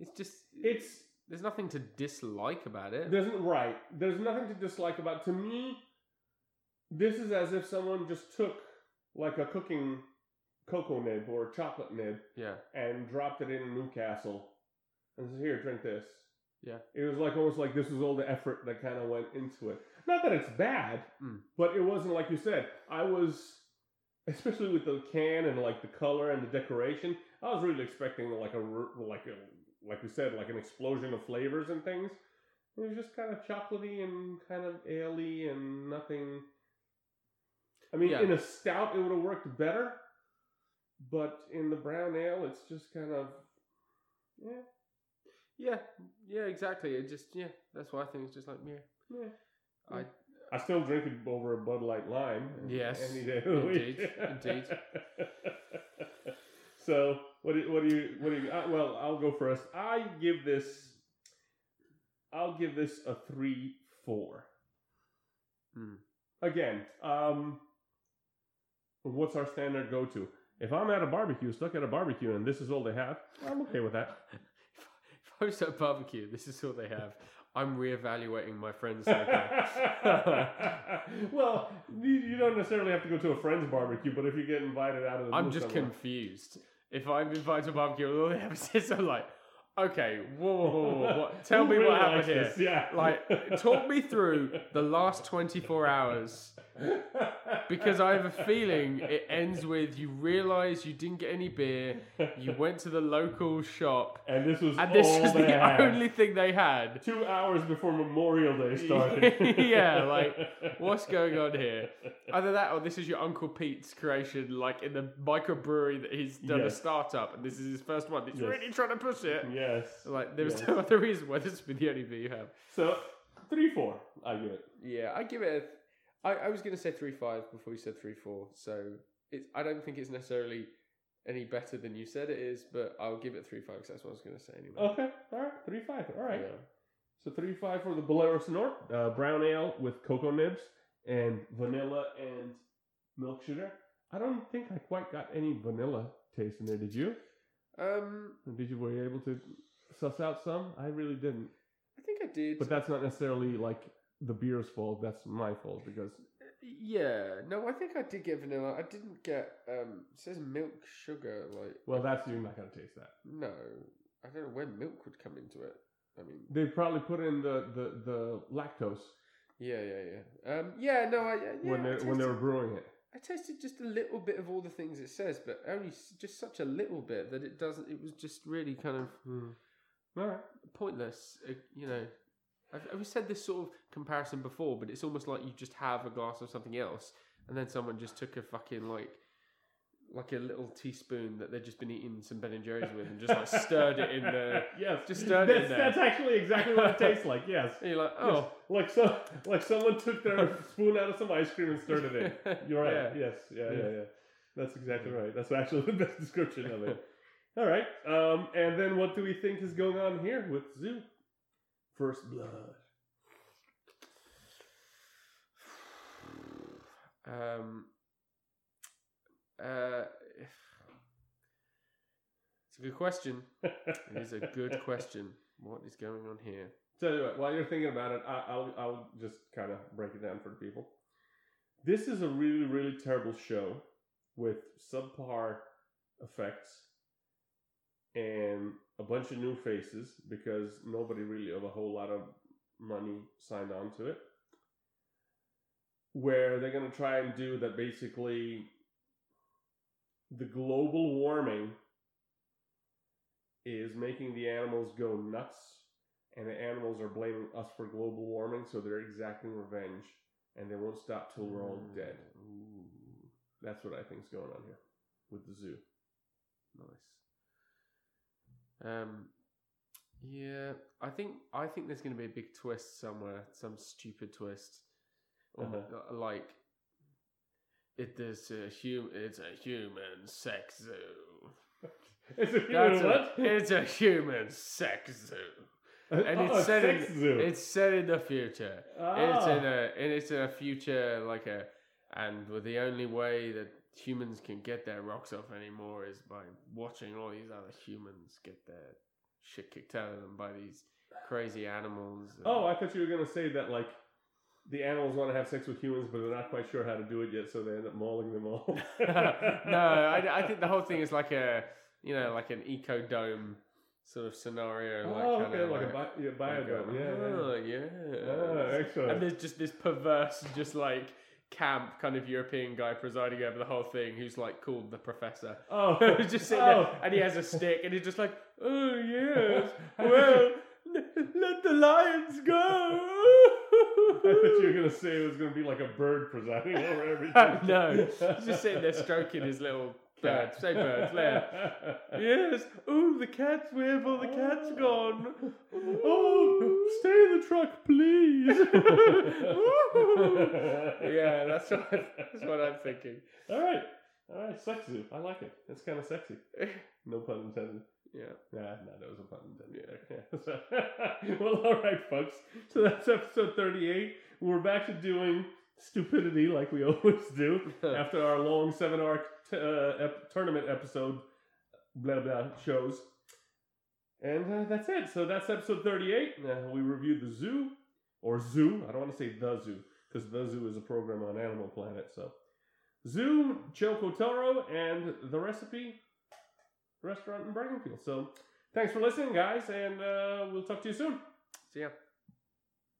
it's just It's there's nothing to dislike about it. There's right. There's nothing to dislike about. To me, this is as if someone just took like a cooking cocoa nib or chocolate nib yeah, and dropped it in Newcastle and said, "Here, drink this." Yeah. It was like almost like this was all the effort that kind of went into it. Not that it's bad, Mm. but it wasn't like you said. I was, especially with the can and like the color and the decoration. I was really expecting like a like a like we said like an explosion of flavors and things. It was just kind of chocolatey and kind of ale-y and nothing. I mean, Yeah. in a stout, it would have worked better, but in the brown ale, it's just kind of, yeah, Yeah, yeah, exactly. It just yeah, that's why I think it's just like yeah. Yeah. I I still drink it over a Bud Light Lime. Uh, yes, any day of the week. indeed, indeed. [LAUGHS] so what do you, what do you what do you? Uh, well, I'll go first. I give this. I'll give this a three four. Hmm. Again, um, what's our standard go to? If I'm at a barbecue, stuck at a barbecue, and this is all they have, I'm okay with that. [LAUGHS] if I was at a barbecue, this is all they have. I'm reevaluating my friends [LAUGHS] well, you, don't necessarily have to go to a friend's barbecue, but if you get invited out of the I'm just somewhere- confused. If I'm invited to a barbecue, all they have is. I'm like, okay, whoa, whoa, whoa, whoa, what? [LAUGHS] Tell me really what happened here. this? Yeah, Like, talk me through [LAUGHS] the last 24 hours because I have a feeling it ends with you realize you didn't get any beer, you went to the local shop, and this was and this they the had. only thing they had. two hours before Memorial Day [LAUGHS] started. Yeah, like, [LAUGHS] What's going on here? Either that or this is your Uncle Pete's creation, like in the microbrewery that he's done a startup, and this is his first one. He's Yes. really trying to push it. Yes. Like, there's Yes. no other reason why this would be the only beer you have. So three four, I give it. Yeah, I give it. A, I, I was going to say three five before you said three four, so it's. I don't think it's necessarily any better than you said it is, but I'll give it three five because that's what I was going to say anyway. Okay, all right, three five. All right. Yeah. So three five for the Bolero Snort, uh, brown ale with cocoa nibs and vanilla and milk sugar. I don't think I quite got any vanilla taste in there. Did you? Um, Or Did you were you able to suss out some? I really didn't. I think I did. But that's not necessarily like the beer's fault. That's my fault because yeah, no, I think I did get vanilla. I didn't get. Um, it says milk sugar. Like, well, that's you're not gonna taste that. no, I don't know where milk would come into it. I mean, They probably put in the the, the lactose yeah, yeah, yeah. Um, yeah, no, I yeah, when they when they were brewing it. I tasted just a little bit of all the things it says, but only just such a little bit that it doesn't. It was just really kind of All right. pointless. you know, I've, I've said this sort of comparison before, but it's almost like you just have a glass of something else, and then someone just took a fucking like. Like a little teaspoon that they'd just been eating some Ben and Jerry's with, and just like stirred it in the. [LAUGHS] yes, just stirred it in that's, there. that's actually exactly what it tastes like. Yes. [LAUGHS] And you're like, Yes. oh, Like so, like someone took their [LAUGHS] spoon out of some ice cream and stirred it in. You're right. Yeah. Yes. Yeah, yeah. Yeah. Yeah. That's exactly right. That's actually the best description of it. All right. Um, and then what do we think is going on here with Zoo? First blood. Um, uh, it's a good question. It is a good [LAUGHS] question. What is going on here? So you what, while you're thinking about it, I, I'll I'll just kind of break it down for the people. This is a really really terrible show with subpar effects and a bunch of new faces because nobody really of a whole lot of money signed on to it. Where they're gonna try and do that basically the global warming is making the animals go nuts and the animals are blaming us for global warming, so they're exacting revenge, and they won't stop till we're all mm, dead. Ooh, That's what I think's going on here with the zoo. nice. Um, yeah, I think I think there's going to be a big twist somewhere, some stupid twist, or Uh-huh. uh, like it. There's a hum. It's a human sex zoo. [LAUGHS] It's a That's what? a, it's a human sex zoo. [LAUGHS] and it's oh, set in- zoo. It's set in the future. It's Ah. in a and it's in a future like a and with the only way that humans can get their rocks off anymore is by watching all these other humans get their shit kicked out of them by these crazy animals. and- Oh, I thought you were gonna say that like the animals want to have sex with humans, but they're not quite sure how to do it yet, so they end up mauling them all. [LAUGHS] no, I, I think the whole thing is like a you know like an eco dome sort of scenario. Like oh, kind okay, of like, like, a bi- yeah, like a- biodome. yeah, yeah. oh, yeah. Ah, excellent. And there's just this perverse, just like camp kind of European guy presiding over the whole thing who's like called the professor. oh, Who's [LAUGHS] just sitting oh. there and he has a stick and he's just like, oh yes, [LAUGHS] well, let the lions go. [LAUGHS] I thought you were gonna say it was gonna be like a bird presiding over everything. no, he's just sitting there stroking his little Birds, say birds, Leia. [LAUGHS] Yes. Oh, the cat's where all the cat's oh. gone. Oh, stay in the truck, please. [LAUGHS] [LAUGHS] yeah, that's what that's what I'm thinking. All right, all right, sexy. I like it. It's kind of sexy. No pun intended. Yeah. Nah, nah, that was a pun intended. Yeah. Well, all right, folks. So that's episode thirty-eight. We're back to doing stupidity like we always do after our long seven-hour uh, ep- tournament episode. Blah blah shows. And uh, that's it. So that's episode 38. Uh, we reviewed the zoo, or zoo. I don't want to say the zoo, because the zoo is a program on Animal Planet. So, zoo, Choco Toro, and the recipe restaurant in Bergenfield. So, thanks for listening, guys, and uh, we'll talk to you soon. See ya.